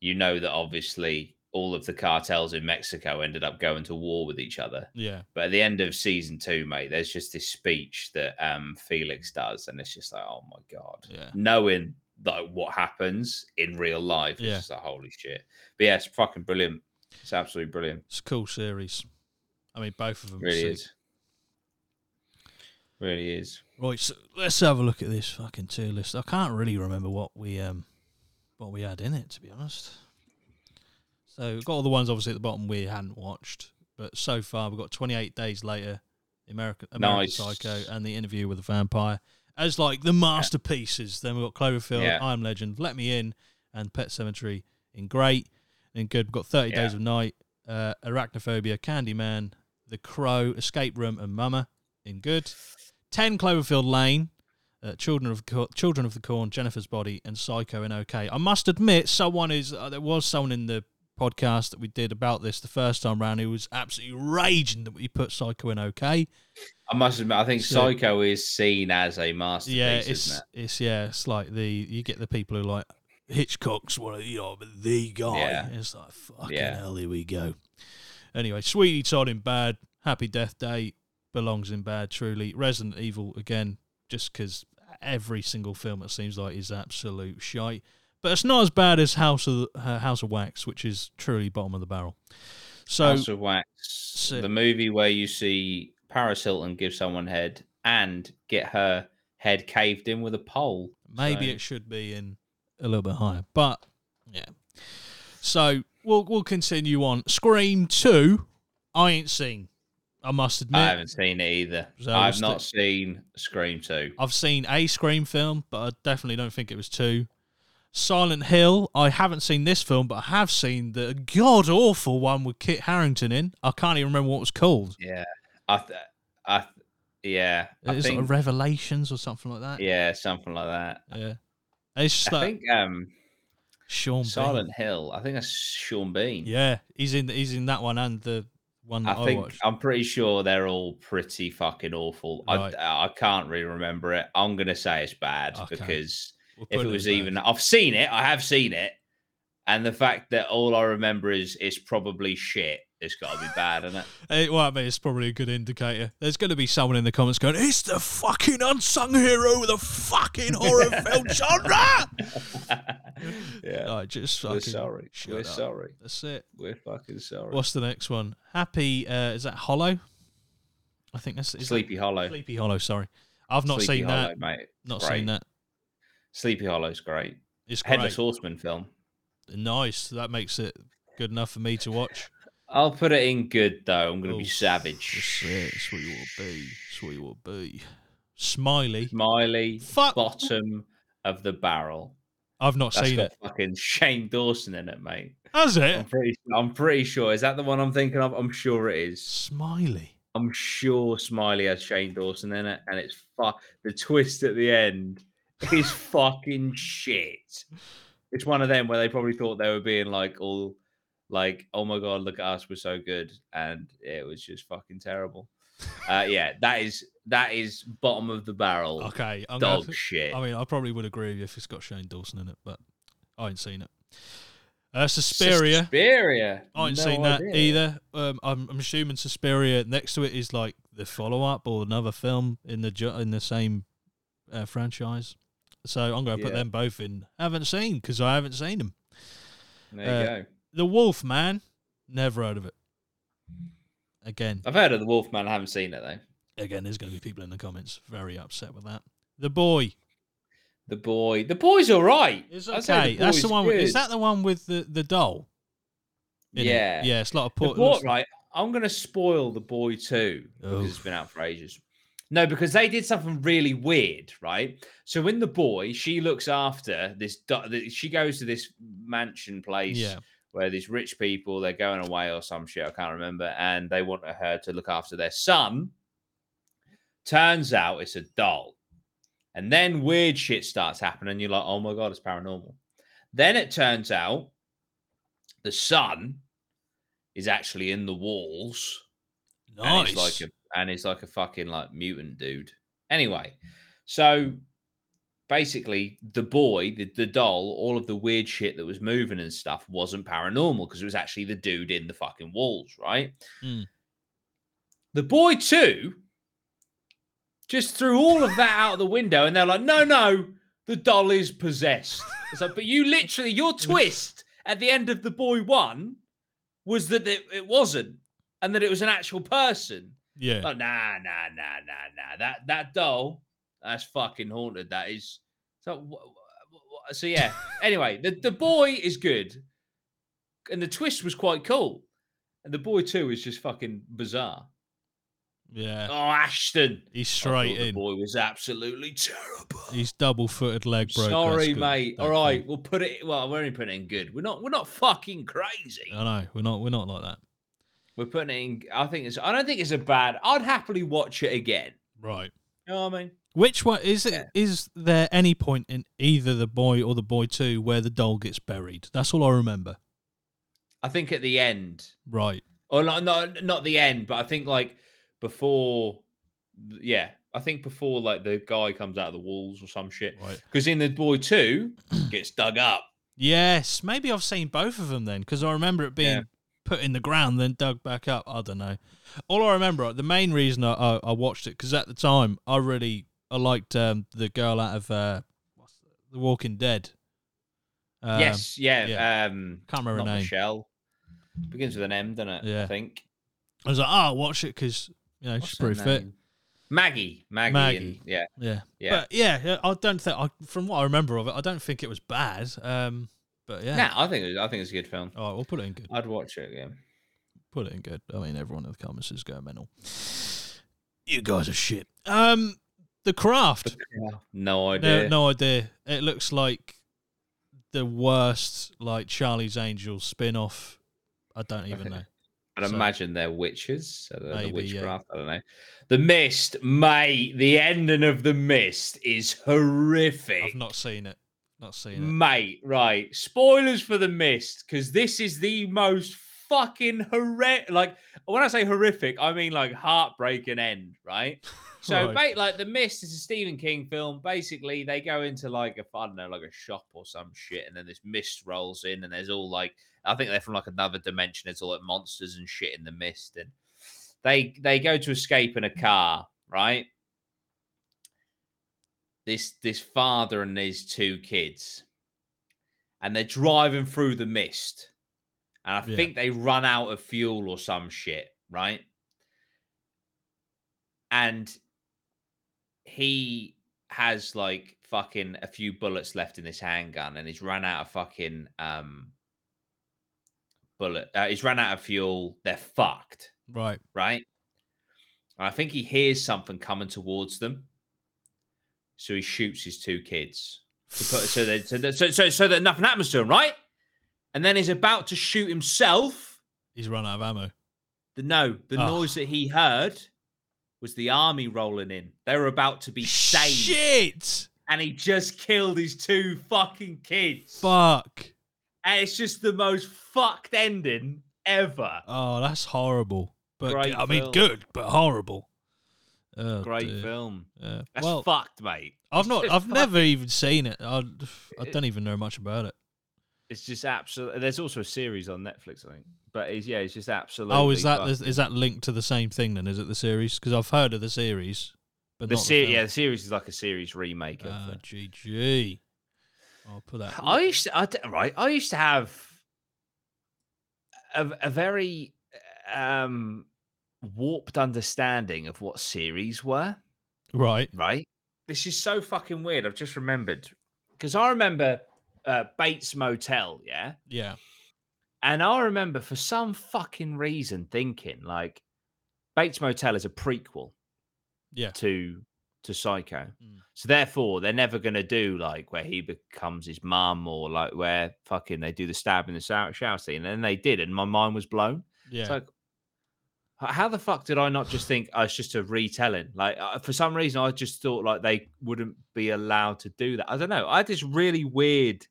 you know that obviously all of the cartels in Mexico ended up going to war with each other. Yeah. But at the end of season two, mate, there's just this speech that um, Felix does, and it's just like, oh my god, Yeah. knowing like what happens in real life, it's Yeah. just like holy shit. But yeah, it's fucking brilliant. It's absolutely brilliant. It's a cool series. I mean, both of them. really is. Really is. Right, so let's have a look at this fucking tier list. I can't really remember what we um what we had in it to be honest. So we've got all the ones obviously at the bottom we hadn't watched, but so far we've got 28 Days Later, American American Nice. Psycho, and The Interview with a Vampire as like the masterpieces. Then we've got Cloverfield, Yeah. I Am Legend, Let Me In, and Pet Sematary in great. In good, we've got 30 Days of Night, uh, Arachnophobia, Candyman, The Crow, Escape Room, and Mama in good. 10 Cloverfield Lane, uh, Children of Co- Children of the Corn, Jennifer's Body, and Psycho in OK. I must admit, someone is uh, there was someone in the podcast that we did about this the first time round who was absolutely raging that we put Psycho in OK. I must admit, I think So- Psycho is seen as a masterpiece, yeah, isn't it's it? it's yeah, it's like the you get the people who like Hitchcock's one of you know the guy. Yeah. It's like fucking Yeah. hell, here we go. Anyway, Sweeney Todd in bad, Happy Death Day belongs in bad. Truly, Resident Evil again, just because every single film it seems like is absolute shite. But it's not as bad as House of uh, House of Wax, which is truly bottom of the barrel. So House of Wax, so- the movie where you see Paris Hilton give someone head and get her head caved in with a pole. Maybe So- it should be in a little bit higher, but yeah. So we'll we'll continue on. Scream two, I ain't seen. I must admit, I haven't seen it either. So I've not seen Scream 2. I've seen a Scream film, but I definitely don't think it was two. Silent Hill, I haven't seen this film, but I have seen the god awful one with Kit Harington in. I can't even remember what it was called. Yeah. I, th- I th- yeah. I Is it think, Revelations or something like that? yeah, something like that. Yeah. It's just I like think um, Sean Bean. Silent Hill, I think that's Sean Bean. Yeah, he's in he's in that one and the one I, I think watched. I'm pretty sure they're all pretty fucking awful. Right. I I can't really remember it. I'm gonna say it's bad Okay. because We'll if it as was bad. even, I've seen it. I have seen it, and the fact that all I remember is it's probably shit. It's got to be bad, isn't <laughs> it? Well, I mean, it's probably a good indicator. There's going to be someone in the comments going, "It's the fucking unsung hero of the fucking horror <laughs> film genre." <laughs> yeah, Like, just we're sorry. We're up. sorry. That's it. We're fucking sorry. What's the next one? Happy? Uh, is that Hollow? I think that's is that- Sleepy Hollow? Sleepy Hollow. Sorry, I've not Sleepy seen Hollow, that. mate. Not Great. seen that. Sleepy Hollow's great. It's great. Headless Horseman film. Nice. That makes it good enough for me to watch. I'll put it in good though. I'm gonna be oh, savage. That's it. That's what you will be. That's what you will be. Smiley. Smiley, Fuck. bottom of the barrel. I've not That's seen got it. fucking Shane Dawson in it, mate. Has I'm it? pretty. I'm pretty sure. Is that the one I'm thinking of? I'm sure it is. Smiley. I'm sure Smiley has Shane Dawson in it, and it's fu- the twist at the end is fucking shit. It's one of them where they probably thought they were being like all like, "Oh my god, look at us, we're so good," and it was just fucking terrible. Uh, yeah, that is that is bottom of the barrel Okay. I'm dog shit. I mean, I probably would agree with you if it's got Shane Dawson in it, but I ain't seen it. Uh, Suspiria. Suspiria. I ain't No seen that either. Um, I'm, I'm assuming Suspiria next to it is like the follow up or another film in the ju- in the same uh, franchise. So I'm going to put them both in. Haven't seen because I haven't seen them. There you uh, go. The Wolf Man. Never heard of it. Again, I've heard of the Wolfman. I haven't seen it though. again, there's going to be people in the comments very upset with that. The Boy. The boy. The boy's all right. It's okay. That's the one. With, is that the one with the the doll? in it? Yeah. Yeah. It's a The port. boy, right? I'm gonna spoil the boy too because it's Oof. been out for ages. No, because they did something really weird, right? So in the boy, she looks after this. She goes to this mansion place Yeah. Where these rich people they're going away or some shit I can't remember, and they want her to look after their son. Turns out it's a doll, and then weird shit starts happening. You're like, oh my god, it's paranormal. Then it turns out the son is actually in the walls and Nice. he's like a and he's like a fucking like mutant dude. Anyway, so basically the boy, the, the doll, all of the weird shit that was moving and stuff wasn't paranormal because it was actually the dude in the fucking walls, right? Mm. The boy too just threw all of that out of the window, and they're like, "No, no, the doll is possessed." It's like, but you literally, your <laughs> twist at the end of the boy one was that it, it wasn't, and that it was an actual person. Yeah. Like, nah, nah, nah, nah, nah. That that doll, that's fucking haunted. That is. So, so yeah. anyway, the the boy is good, and the twist was quite cool, and the boy too is just fucking bizarre. Yeah. Oh, Ashton. He's straight the boy was absolutely terrible. He's double footed leg broke. Sorry, mate. All right, we'll put it. Well, we're only putting it in good. We're not. We're not fucking crazy. I know. We're not we're not like that. We're putting it in. I think it's. I don't think it's a bad. I'd happily watch it again. Right. You know what I mean? Which one is it? Is Yeah. there any point in either the boy or the boy two where the doll gets buried? That's all I remember. I think at the end, Right. or not, not, not the end, but I think like before. Yeah, I think before like the guy comes out of the walls or some shit. Right. Because in the boy two, gets dug up. Yes, maybe I've seen both of them then, because I remember it being Yeah. put in the ground, then dug back up. I don't know. All I remember, the main reason I, I, I watched it, because at the time I really I liked um, the girl out of uh, what's the, Walking Dead. Um, yes, yeah. yeah. Um, Can't remember her name. Michelle. Begins with an M, doesn't it? Yeah. I think. I was like, oh, I'll watch it because you know What's she's pretty fit. Maggie. Maggie. Maggie. and- yeah. Yeah, Yeah. But yeah, yeah, I don't think I, from what I remember of it, I don't think it was bad. Um, but yeah, Nah, I think it, I think it's a good film. all right, we'll put it in good. I'd watch it again. Put it in good. I mean, everyone in the comments is going mental. You guys are shit. Um, the craft. No No, idea. no idea. It looks like the worst, like Charlie's Angels spin off. I don't even know. I'd so- imagine they're witches. So they're the Maybe, yeah. witchcraft. I don't know. The Mist, mate. The ending of the Mist is horrific. I've not seen it. Not seen it. Mate, right. Spoilers for the mist, because this is the most fucking horrific. Like, when I say horrific, I mean like heartbreaking end, right? <laughs> So, Right. ba- like, the mist is a Stephen King film. Basically, they go into like a, I don't know, like a shop or some shit, and then this mist rolls in, and there's all like, I think they're from like another dimension. It's all like monsters and shit in the mist, and they they go to escape in a car, right? this this father and his two kids and they're driving through the mist and i Yeah. think they run out of fuel or some shit right and he has like fucking a few bullets left in this handgun and he's run out of fucking um bullet uh, he's run out of fuel they're fucked Right. right? And I think he hears something coming towards them, so he shoots his two kids to put so that so that, so, so, so that nothing happens to him, right? And then he's about to shoot himself. He's run out of ammo. The no, the Oh. noise that he heard was the army rolling in. They were about to be saved, Shit! and he just killed his two fucking kids. Fuck. And it's just the most fucked ending ever. Oh, that's horrible. But Great I mean, film. good, but horrible. Oh, Great dear. film. Yeah. That's well, fucked, mate. I've not. I've never even seen it. I, I don't even know much about it. It's just absolutely. There's also a series on Netflix, I think. But it's, yeah, it's just absolutely. Oh, is that is, that linked to the same thing then? Is it the series? Because I've heard of the series, but the series? the Yeah, the series is like a series remake of. Ah. GG. I'll put that. I used to, I d- right. I used to have a, a very um warped understanding of what series were. right. Right. This is so fucking weird. I've just remembered because I remember uh, Bates Motel. Yeah. Yeah. And I remember for some fucking reason thinking like Bates Motel is a prequel Yeah. to to Psycho. Mm. So therefore they're never gonna do like where he becomes his mum or like where fucking they do the stab in the shower, shower scene. And then they did, and my mind was blown. Yeah. It's like how the fuck did I not just think oh, it's just a retelling? Like uh, for some reason, I just thought like they wouldn't be allowed to do that. I don't know. I had this really weird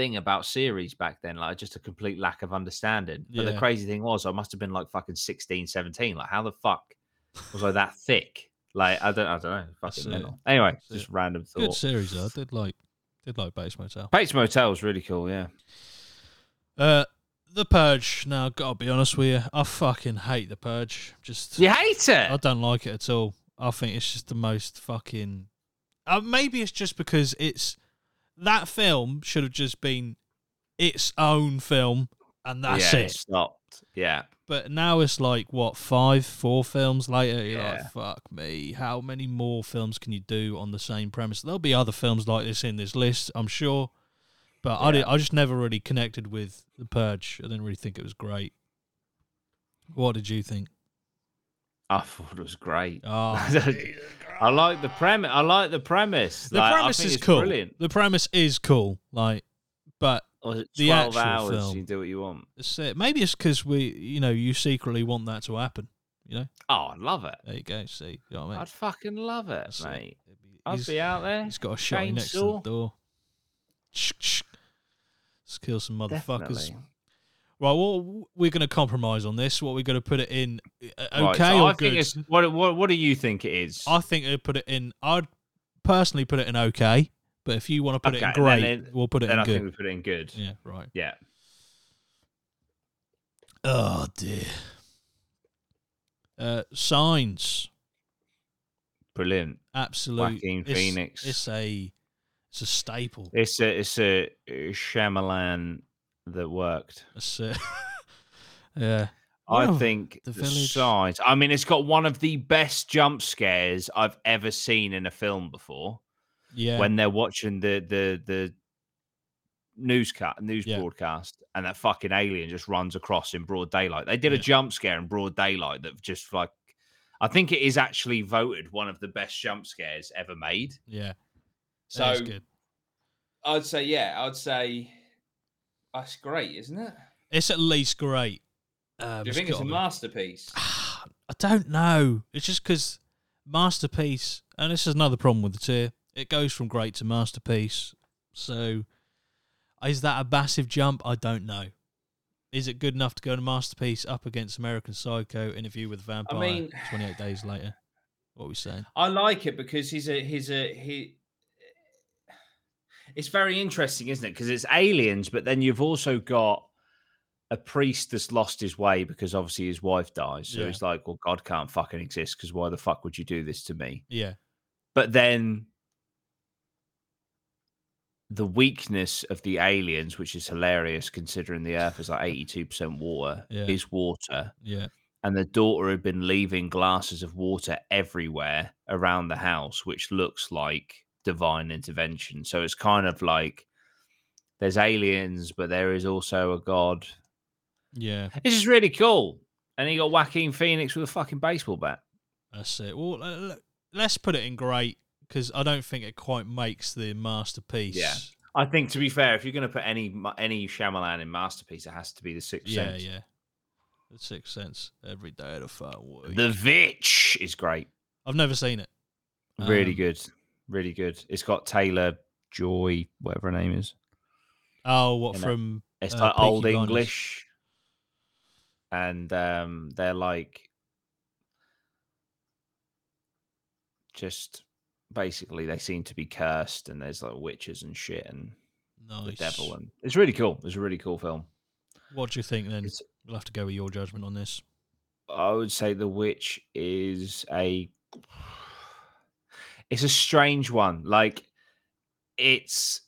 thing about series back then, like just a complete lack of understanding. But the crazy thing was, I must have been like fucking 16, 17. Like, how the fuck was I that thick Like I don't, I don't know. Fucking mental. Anyway, That's just it. random Good thought. series though. I did like did like Bates Motel. Bates Motel was really cool. Yeah. Uh, The Purge. Now, gotta be honest with you, I fucking hate The Purge. Just You hate it? I don't like it at all. I think it's just the most fucking. Uh, maybe it's just because it's that film should have just been its own film, and that's yeah, it. Stopped. Yeah. But now it's like what five, four films later. You're Yeah. like, fuck me. How many more films can you do on the same premise? There'll be other films like this in this list, I'm sure. But I, did, I just never really connected with The Purge. I didn't really think it was great. What did you think? I thought it was great. <laughs> Oh, I like the premise. I like the premise. the Like, I premise is cool. Brilliant. The premise is cool. Like, but it The twelve actual hours? film. You do what you want. it's, uh, maybe it's because we, you know, you secretly want that to happen. You know, Oh, I'd love it. there you go. See, you know what I mean? I'd fucking love it, That's mate. It'd I'd he's- be out there. He's got a shot next to the door. Shh, shh. Let's kill some motherfuckers. Definitely. Right, well, we're going to compromise on this. What we're going to put it in? uh, Okay Right, so or I good? think it's what, what? What do you think it is? I think I'd put it in. I'd personally put it in okay, but if you want to put it in Okay, then great, it- we'll put it then in I good. think we put it in good. Yeah, right. Yeah. Oh dear. Uh, signs, Brilliant. absolute. Joaquin it's- Phoenix. It's a, it's a staple. It's a it's a, a Shyamalan that worked. <laughs> Yeah. I Well, think The the, size. I mean, it's got one of the best jump scares I've ever seen in a film before. Yeah. When they're watching the the the newscast news Yeah. broadcast, and that fucking alien just runs across in broad daylight. They did a jump scare in broad daylight that just like. I think it is actually voted one of the best jump scares ever made. yeah. So That's good. I'd say, yeah, I'd say that's great, isn't it? It's at least great. Um, Do you think it's a be- masterpiece? I don't know. It's just because masterpiece, and this is another problem with the tier. It goes from great to masterpiece. So, is that a massive jump? I don't know. Is it good enough to go to masterpiece up against American Psycho, Interview with a Vampire, mean- 28 Days Later? What are we saying? I like it because he's a he's a he. It's very interesting, isn't it? Because it's aliens, but then you've also got a priest that's lost his way because obviously his wife dies. So Yeah. it's like, well, God can't fucking exist because why the fuck would you do this to me? Yeah, But then the weakness of the aliens, which is hilarious considering the Earth is like eighty-two percent water, Yeah. is water. yeah, and the daughter had been leaving glasses of water everywhere around the house, which looks like divine intervention. So it's kind of like there's aliens, but there is also a god. yeah. This is really cool. And he got Joaquin Phoenix with a fucking baseball bat. That's it. Well, uh, let's put it in great because I don't think it quite makes the masterpiece. Yeah, I think, to be fair, if you're going to put any any Shyamalan in masterpiece, it has to be the Sixth yeah, Sense. yeah. Yeah. The Sixth Sense. Every day of the week. The Vitch is great. I've never seen it. Really Um, good. Really good. It's got Taylor Joy, whatever her name is. Oh, what from? It's uh, like old Blinders. English, and um, they're like just basically they seem to be cursed, and there's like witches and shit and Nice. the devil, and it's really cool. It's a really cool film. What do you think then? It's, We'll have to go with your judgment on this. I would say The Witch is a it's a strange one. Like it's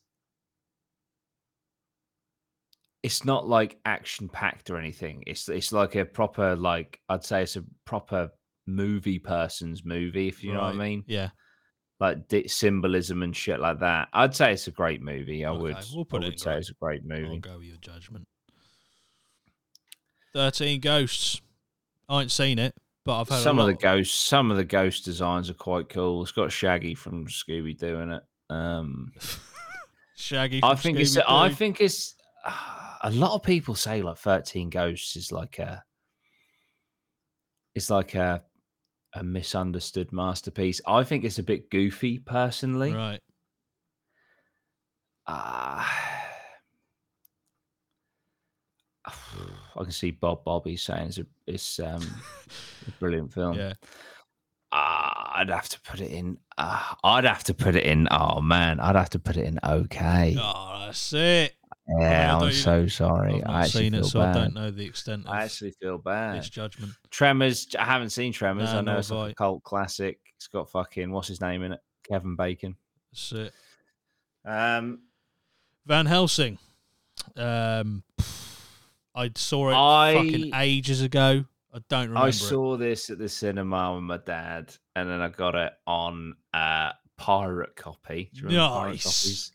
it's not like action packed or anything. It's it's like a proper like I'd say it's a proper movie person's movie if you know what I mean. Yeah. Like di- symbolism and shit like that. I'd say it's a great movie. I Okay, would. we'll put I would in say great. it's a great I'll movie. go with your judgment. Thirteen Ghosts. I ain't seen it, but I've heard Some of the ghosts, some of the ghost designs are quite cool. It's got Shaggy from Scooby Doo in it. Um, <laughs> Shaggy. I think it's. I think it's. a lot of people say like Thirteen Ghosts is like a. It's like a, a misunderstood masterpiece. I think it's a bit goofy, personally. Right. Ah. <sighs> <sighs> <sighs> I can see Bob Bobby saying it's a, it's um, a <laughs> brilliant film. Yeah. Ah, I'd have to put it in. Uh, I'd have to put it in. Oh man, I'd have to put it in. Okay. Oh, that's it. yeah, I'm so sorry. I've not I actually seen it, so bad. I don't know the extent of I actually feel bad. this judgment. Tremors. I haven't seen Tremors. Nah, I know it's like a cult classic. It's got fucking what's his name in it? Kevin Bacon. That's it. Um, Van Helsing. Um, I saw it fucking ages ago. I don't remember. I it. saw this at the cinema with my dad, and then I got it on uh, pirate copy. Do you remember pirate Nice. copies?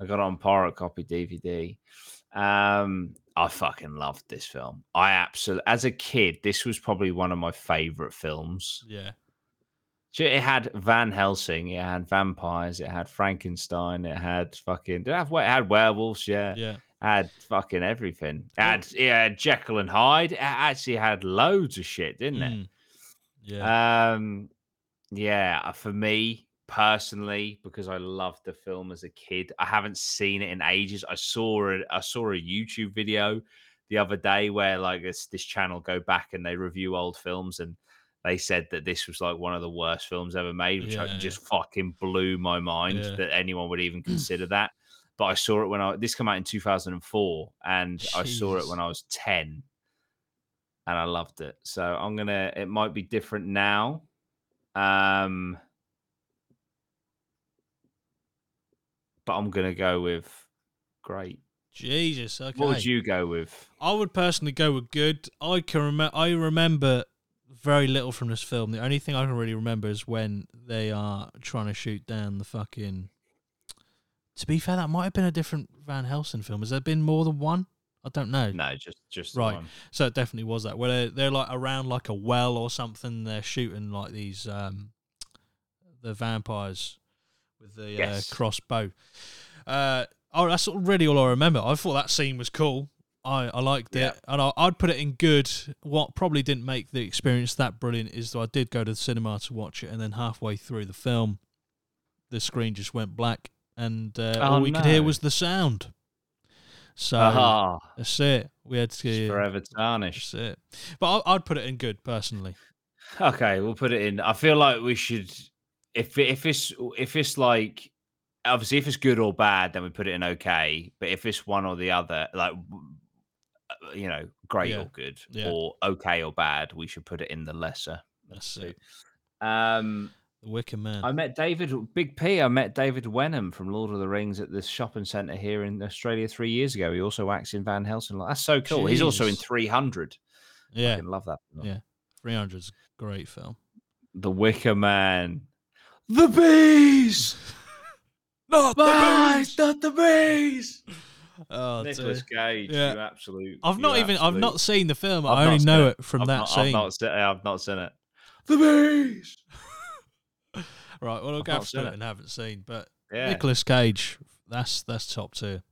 I got it on pirate copy DVD. Um, I fucking loved this film. I absolutely, as a kid, this was probably one of my favorite films. Yeah. It had Van Helsing, it had vampires, it had Frankenstein, it had fucking, did it have, it had werewolves, yeah. Yeah. Had fucking everything. It had, had Jekyll and Hyde. It actually had loads of shit, didn't it? Mm. Yeah. Um, yeah, uh, for me personally, because I loved the film as a kid, I haven't seen it in ages. I saw it. I saw a YouTube video the other day where like this this channel go back and they review old films and they said that this was like one of the worst films ever made, which Yeah, yeah. just fucking blew my mind Yeah. that anyone would even <clears throat> consider that. But I saw it when I this came out in 2004 and I saw it when I was 10 and I loved it. So I'm gonna. It might be different now. Um, but I'm gonna go with great. Jesus. Okay. What would you go with? I would personally go with good. I can remember. I remember very little from this film. The only thing I can really remember is when they are trying to shoot down the fucking. To be fair, that might have been a different Van Helsing film. Has there been more than one? I don't know. No, just just the Right. one. So it definitely was that. Where they're, they're like around like a well or something. They're shooting like these um, the vampires with the Yes. uh, crossbow. Uh, oh, that's really all I remember. I thought that scene was cool. I, I liked Yeah. it, and I, I'd put it in good. What probably didn't make the experience that brilliant is that I did go to the cinema to watch it, and then halfway through the film, the screen just went black, and uh, all Oh, we could hear was the sound. So Ah, that's it. We had it's to. forever tarnished. That's it. But I, I'd put it in good personally. Okay, we'll put it in. I feel like we should. If if it's if it's like obviously if it's good or bad, then we put it in okay. But if it's one or the other, like uh, you know, great Yeah, or good, yeah. or okay or bad, we should put it in the lesser. That's Let's it. see. Um, Wicker Man. I met David Big P. I met David Wenham from Lord of the Rings at this shopping centre here in Australia three years ago. He also acts in Van Helsing. That's so cool. He's also in 300. yeah, I love that. film. Yeah. 300's a great film. The Wicker Man. The bees. <laughs> Not the Bees, not the bees. <laughs> Oh, Nicolas. Cage. Yeah. You absolute. I've not even. I've not seen the film. I've I only know it. it from I've that not, scene. I've not, I've not seen it. The bees. <laughs> Right. Well, I'll I've go for it it. and haven't seen. But Yeah. Nicolas Cage. That's that's top tier.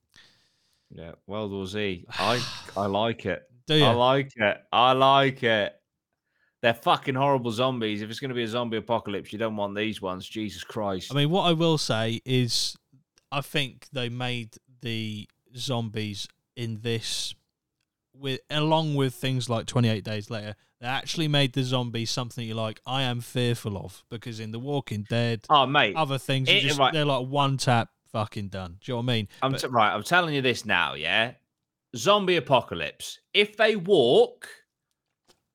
Yeah. World War Z. I I like it. Do you? I like it. I like it. They're fucking horrible zombies. If it's going to be a zombie apocalypse, you don't want these ones. Jesus Christ. I mean, what I will say is, I think they made the zombies in this, with along with things like Twenty Eight Days Later, they actually made the zombie something you're like, I am fearful of, because in The Walking Dead, oh, mate. other things, it- just, right. they're like one tap, fucking done. Do you know what I mean? I'm But- t- right. I'm telling you this now. Yeah. Zombie apocalypse. If they walk,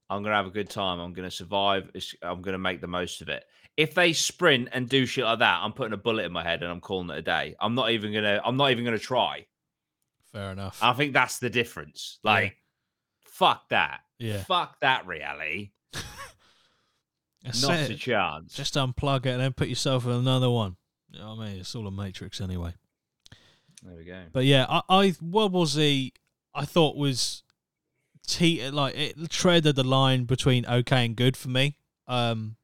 I'm gonna have a good time. I'm gonna survive. I'm gonna make the most of it. If they sprint and do shit like that, I'm putting a bullet in my head and I'm calling it a day. I'm not even gonna. I'm not even gonna try. Fair enough. I think that's the difference. Yeah. Like, fuck that. yeah, Fuck that reality. <laughs> Not a chance. Just unplug it and then put yourself in another one. You know what I mean? It's all a matrix anyway. there we go. But yeah, I, I World War Z, I thought was te- like it treaded the line between okay and good for me. Um,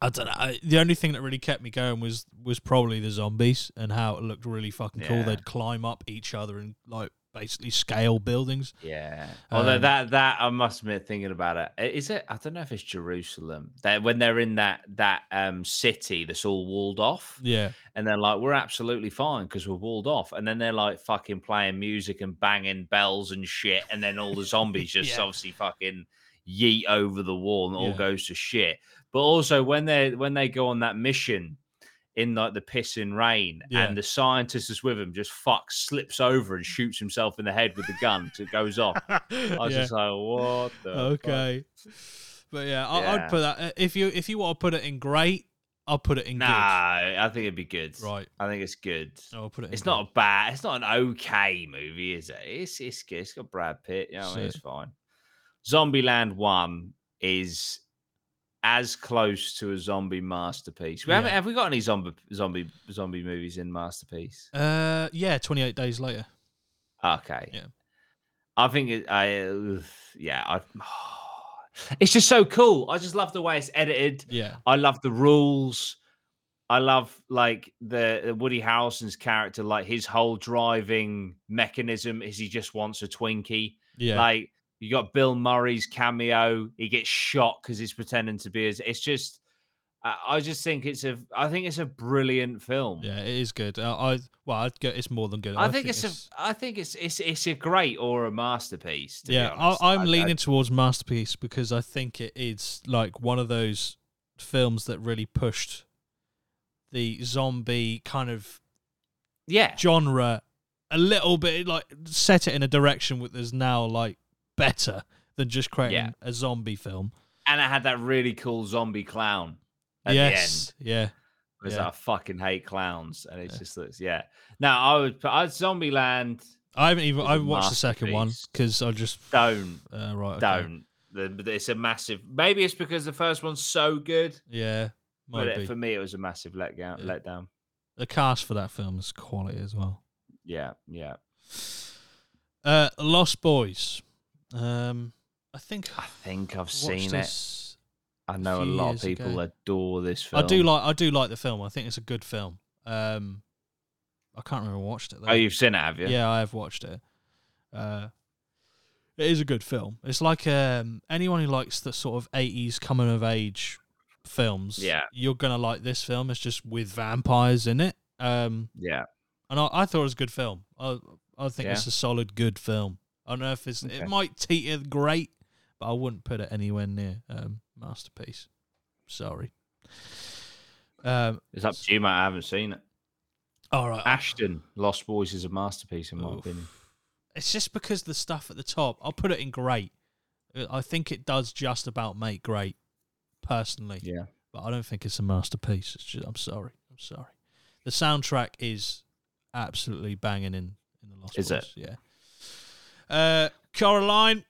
I don't know. I, the only thing that really kept me going was was probably the zombies and how it looked really fucking cool. They'd climb up each other and like basically scale buildings. Yeah. Although Um, that that I must admit, thinking about it, is it? I don't know if it's Jerusalem. That when they're in that that um city that's all walled off, Yeah, and they're like, "We're absolutely fine because we're walled off," and then they're like fucking playing music and banging bells and shit, and then all the zombies <laughs> just Yeah. obviously fucking yeet over the wall and it all goes to shit. But also when they when they go on that mission in like the pissing rain, Yeah. and the scientist is with him, just fuck slips over and shoots himself in the head with the gun. so it goes off. I was <laughs> Yeah. just like, what the? fuck? okay. But yeah, I, Yeah. I'd put that. If you if you want to put it in great, I'll put it in Nah, I think it'd be good. good. Right. I think it's good. Oh, I'll put it. It's good. not a bad. It's not an okay movie, is it? It's it's good. It's got Brad Pitt. You know, I mean, it's fine. Zombieland One is as close to a zombie masterpiece. We haven't. Yeah. Have we got any zombie zombie zombie movies in masterpiece? Uh, yeah, twenty eight days later. Okay. Yeah. I think it. I uh, yeah. I. <sighs> It's just so cool. I just love the way it's edited. Yeah, I love the rules. I love like the, the Woody Harrelson's character, like his whole driving mechanism is he just wants a Twinkie. yeah, Like you got Bill Murray's cameo, he gets shot because he's pretending to be. As, it's just, I, I just think it's a, I think it's a brilliant film. yeah. It is good. Uh, I well, I'd go. It's more than good. I, think, it's, a, I think it's, it's, it's a great or a masterpiece. To yeah. be. I, I'm I- I- leaning towards masterpiece because I think it is like one of those films that really pushed the zombie kind of yeah, genre a little bit, like set it in a direction that is now like better than just creating Yeah. a zombie film. and it had that really cool zombie clown at yes, the end. yeah, because Yeah. I fucking hate clowns, and it Yeah. just looks yeah. Now I would put I'd Zombieland. I haven't even. I haven't watched the second one because I just Don't uh, right. don't. But it's a massive. Maybe it's because the first one's so good, Yeah, but might it, be. for me it was a massive letdown. Yeah. Letdown. The cast for that film is quality as well. Yeah, yeah. Uh, Lost Boys. Um, I think I think I've seen it. this. I know a few lot of years people ago. adore this film. I do like. I do like the film. I think it's a good film. Um, I can't remember watched it. Though. Oh, you've seen it, have you? Yeah, I have watched it. Uh, it is a good film. It's like um, anyone who likes the sort of eighties coming of age films. Yeah. you're gonna like this film. It's just with vampires in it. Um, Yeah. and I, I thought it was a good film. I I think Yeah. it's a solid good film. I don't know if it's Okay. it might teeter great, but I wouldn't put it anywhere near um, masterpiece. Sorry. Um, It's up to you, mate. I haven't seen it. all right. Ashton, Lost Boys is a masterpiece in my Oof. opinion. It's just because the stuff at the top. I'll put it in great. Uh, I think it does just about make great, personally. Yeah. But I don't think it's a masterpiece. It's just, I'm sorry. I'm sorry. The soundtrack is absolutely banging in in the Lost Is it? Boys. Yeah. Uh, Coraline.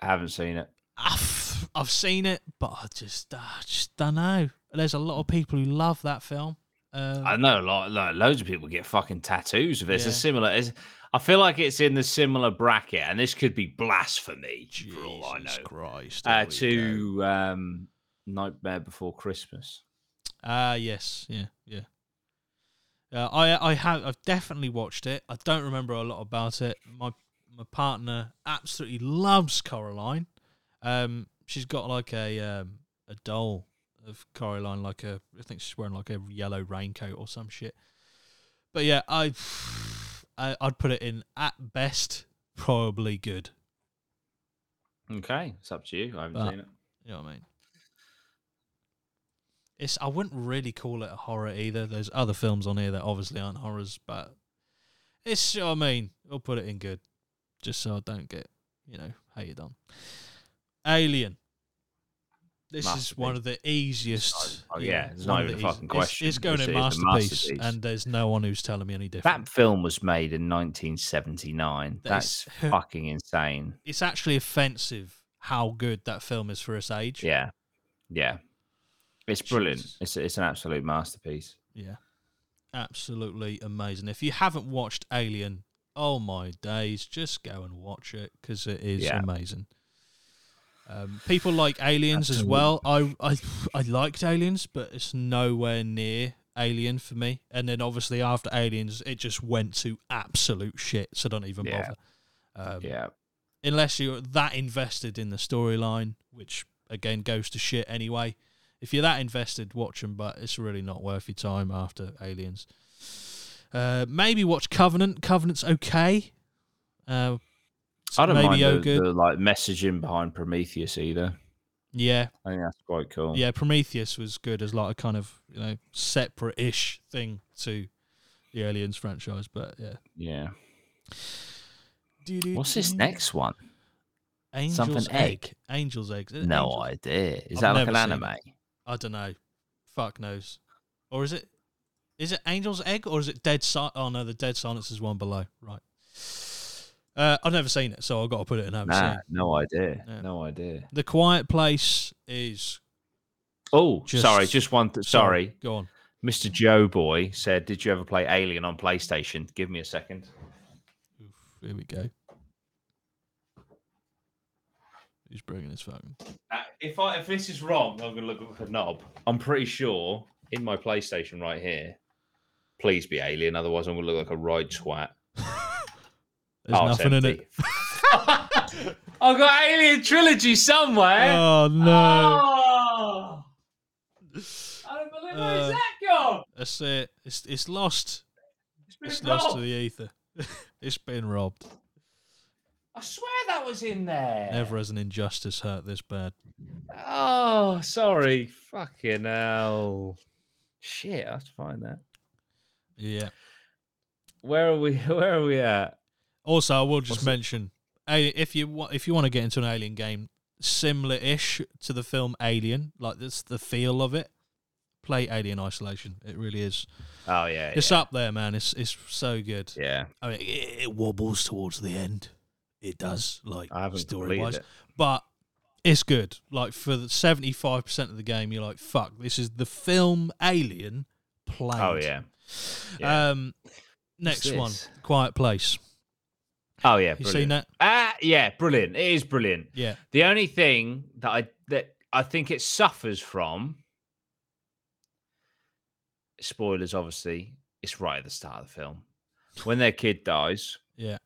I haven't seen it. I've, I've seen it, but I just, I just don't know. There's a lot of people who love that film. Um, I know a lot, like, loads of people get fucking tattoos of it. It's Yeah. a similar. It's, I feel like it's in the similar bracket, and this could be blasphemy for all I Jesus know. Christ. Uh, here we go. to um, Nightmare Before Christmas. Ah, yes, yeah, yeah. Uh, I I have I've definitely watched it. I don't remember a lot about it. My my partner absolutely loves Coraline. Um, she's got like a um a doll of Coraline, like a I think she's wearing like a yellow raincoat or some shit. But yeah, I, I I'd put it in at best probably good. Okay, it's up to you. I haven't But- seen it. You know what I mean? It's I wouldn't really call it a horror either. There's other films on here that obviously aren't horrors, but it's you know what I mean. I'll put it in good, just so I don't get you know hated on. Alien. This is one of the easiest. Oh, yeah, one not even a fucking easiest- it's- It's, going It's- in it's masterpiece, masterpiece. and there's no one who's telling me any different. That film was made in 1979. That That's <laughs> fucking insane. it's actually offensive how good that film is for its age. Yeah, yeah. It's brilliant. Jesus. It's it's an absolute masterpiece. Yeah. Absolutely amazing. If you haven't watched Alien, oh my days, just go and watch it because it is Yeah. amazing. Um, people like Aliens as well. I, I I liked Aliens, but it's nowhere near Alien for me. And then obviously after Aliens, it just went to absolute shit. So don't even Yeah. bother. Um, Yeah, unless you're that invested in the storyline, which again goes to shit anyway. If you're that invested, watch them, but it's really not worth your time after Aliens. Uh, maybe watch Covenant. Covenant's okay. Uh, I don't maybe mind the, the like messaging behind Prometheus either. Yeah, I think that's quite cool. yeah. Prometheus was good as like a kind of you know separate-ish thing to the Aliens franchise, but yeah. Yeah. What's this next one? Angel's Something egg. egg? Angel's egg. No Angel's- idea. Is I've that like an anime? I don't know. Fuck knows. Or is it? Is it Angel's Egg or is it Dead Silence? Oh no, the Dead Silence is one below. Right. Uh, I've never seen it, so I've got to put it in. Nah, seen. no idea. Yeah. No idea. The Quiet Place is. Oh, Just- sorry, just one. Th- sorry. Go on. Mr. Joe Boy said, "Did you ever play Alien on PlayStation?" Give me a second. Oof, here we go. Who's bringing his phone? Uh, if I if this is wrong, I'm gonna look up a knob. I'm pretty sure in my PlayStation right here. Please be Alien, otherwise I'm gonna look like a right twat. <laughs> There's Oh, nothing in it. <laughs> <laughs> I've got Alien trilogy somewhere. Oh no! Oh! I don't believe where's Uh, that gone? That's it. It's it's lost. It's been It's lost to the ether. it's been robbed. I swear that was in there. Never has an injustice hurt this bad. Oh, sorry. Fucking hell. Shit, I have to find that. Yeah. Where are we? <laughs> Where are we at? Also, I will just What's mention, a- if you wa- if you want to get into an Alien game, similar-ish to the film Alien, like that's the feel of it. Play Alien Isolation. It really is. Oh yeah, It's yeah. up there, man. It's it's so good. yeah. I mean, it, it wobbles towards the end. It does, like story wise, it. but it's good. Like for the seventy-five percent of the game, you're like, "Fuck, this is the film Alien oh, played." Oh yeah. Yeah. Um, next one. Quiet Place. oh yeah. You seen that? Ah, yeah, brilliant. It is brilliant. Yeah. The only thing that I that I think it suffers from spoilers, obviously, it's right at the start of the film. When their kid dies, Yeah.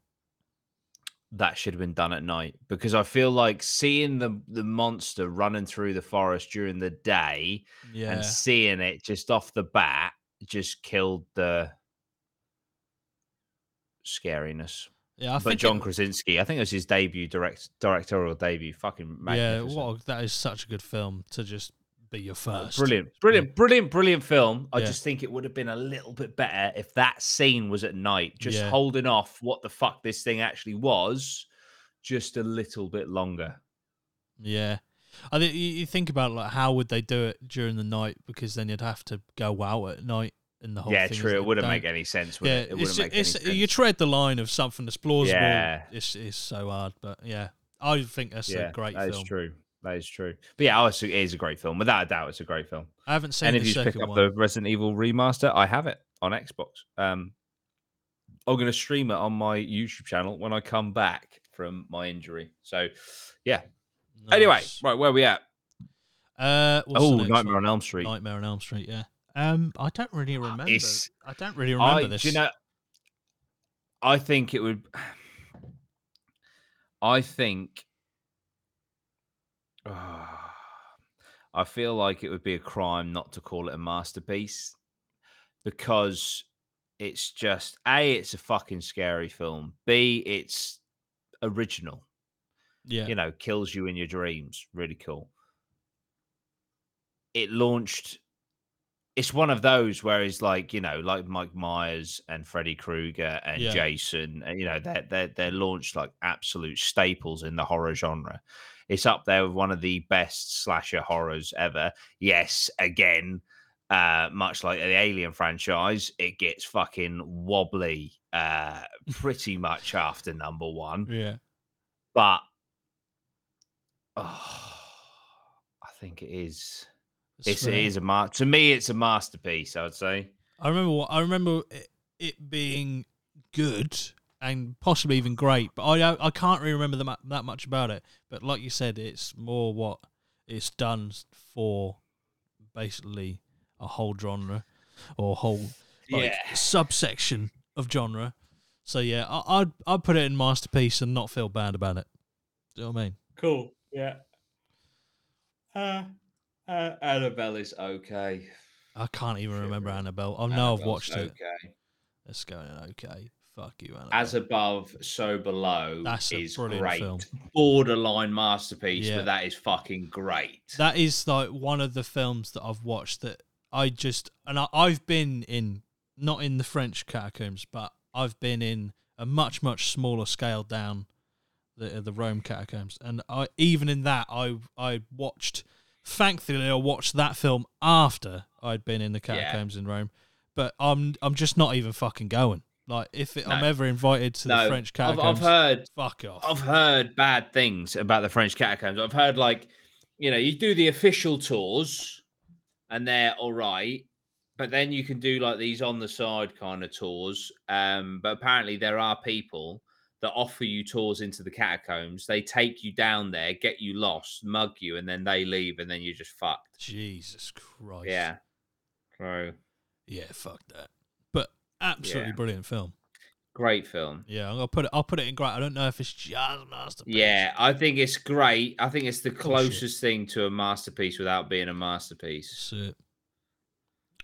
that should have been done at night because I feel like seeing the the monster running through the forest during the day Yeah. and seeing it just off the bat just killed the scariness. Yeah, I but think John it- Krasinski, I think it was his debut direct directorial debut. Fucking yeah, a- that is such a good film to just be your uh, first. Brilliant, brilliant, brilliant, brilliant film. I Yeah. just think it would have been a little bit better if that scene was at night, just Yeah. holding off what the fuck this thing actually was, just a little bit longer. Yeah, I think you, think about like how would they do it during the night because then you'd have to go out at night and the whole yeah, thing true. It wouldn't make any sense. Yeah, it? It it's, wouldn't make it's, any sense. you tread the line of something that's plausible. Yeah. It's, it's so hard, but yeah, I think that's yeah, a great film. that is true. That is true. But yeah, it's- it is a great film. Without a doubt, it's a great film. I haven't seen it. and if you pick up one. the Resident Evil remaster, I have it on Xbox. Um, I'm going to stream it on my YouTube channel when I come back from my injury. So, yeah. Anyway, right, where are we at? uh, Oh, Nightmare one? on Elm Street. Nightmare on Elm Street. Yeah. Um, I don't really remember. It's- I don't really remember I, this. Do you know? I think it would. <sighs> I think. <sighs> I feel like it would be a crime not to call it a masterpiece because it's just a. It's a fucking scary film. B. It's original. Yeah. You know, kills you in your dreams. Really cool. It launched it's one of those where it's like you know, like Mike Myers and Freddy Krueger and Yeah. Jason. uh, You know, they're they're they're launched like absolute staples in the horror genre. It's up there with one of the best slasher horrors ever. Yes, again, uh, much like the Alien franchise, it gets fucking wobbly uh, pretty much after number one. yeah. But oh, <sighs> I think it is. It's, it fair. is a mar- to me. It's a masterpiece. I would say. I remember. What, I remember it, it being good and possibly even great, but I I can't really remember the, mu- that much about it. But like you said, it's more what it's done for, basically a whole genre or whole like, Yeah. subsection of genre. So yeah, I, I'd I'd put it in masterpiece and not feel bad about it. Do you know what I mean? Cool. Yeah. Uh, uh, Annabelle is okay. I can't even remember. Annabelle. I know I've watched it. Okay. It's going okay. Fuck you, Annabelle. As above, so below That's a is brilliant great. film. Borderline masterpiece, Yeah. but that is fucking great. that is like one of the films that I've watched that I just and I, I've been in not in the French catacombs, but I've been in a much much smaller scale down the the Rome catacombs, and I even in that I I watched. Thankfully, I watched that film after I'd been in the Yeah. catacombs in Rome, but I'm I'm just not even fucking going. Like if it, I'm ever invited to the no, French I've, catacombs, I've heard fuck off. I've heard bad things about the French catacombs. I've heard like, you know, you do the official tours and they're all right, but then you can do like these on the side kind of tours. Um, but apparently there are people that offer you tours into the catacombs. They take you down there, get you lost, mug you, and then they leave, and then you're just fucked. Jesus Christ. Yeah. So Yeah, fuck that. But absolutely Yeah. brilliant film. great film. Yeah, I'm gonna put it. I'll put it in great. I don't know if it's just masterpiece. Yeah, I think it's great. I think it's the Bullshit. closest thing to a masterpiece without being a masterpiece. It.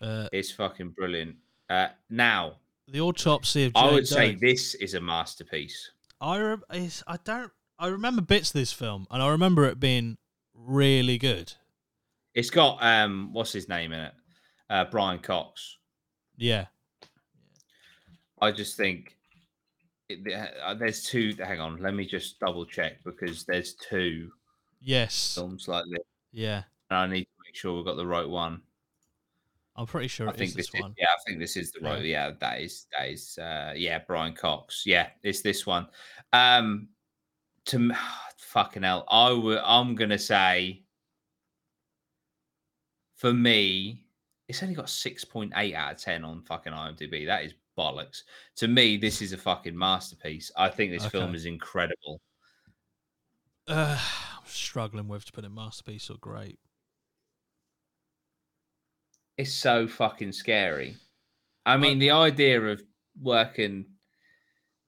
Uh, It's fucking brilliant. Uh, now, the autopsy of Jane I would say this is a masterpiece. I it's, I don't. I remember bits of this film, and I remember it being really good. It's got um, what's his name in it? Uh, Brian Cox. Yeah. I just think it, uh, there's two. Hang on, let me just double check because there's two Yes. films like this, Yeah. and I need to make sure we've got the right one. I'm pretty sure I it think is this, this is, one. yeah, I think this is the right. Yeah, that is that is uh yeah, Brian Cox. Yeah, it's this one. Um to m- <sighs> fucking hell, I would I'm gonna say for me, it's only got 6.8 out of 10 on fucking IMDb. That is bollocks. To me, this is a fucking masterpiece. I think this film is incredible. Uh, I'm struggling with to put in masterpiece or great. It's so fucking scary. I mean, the idea of working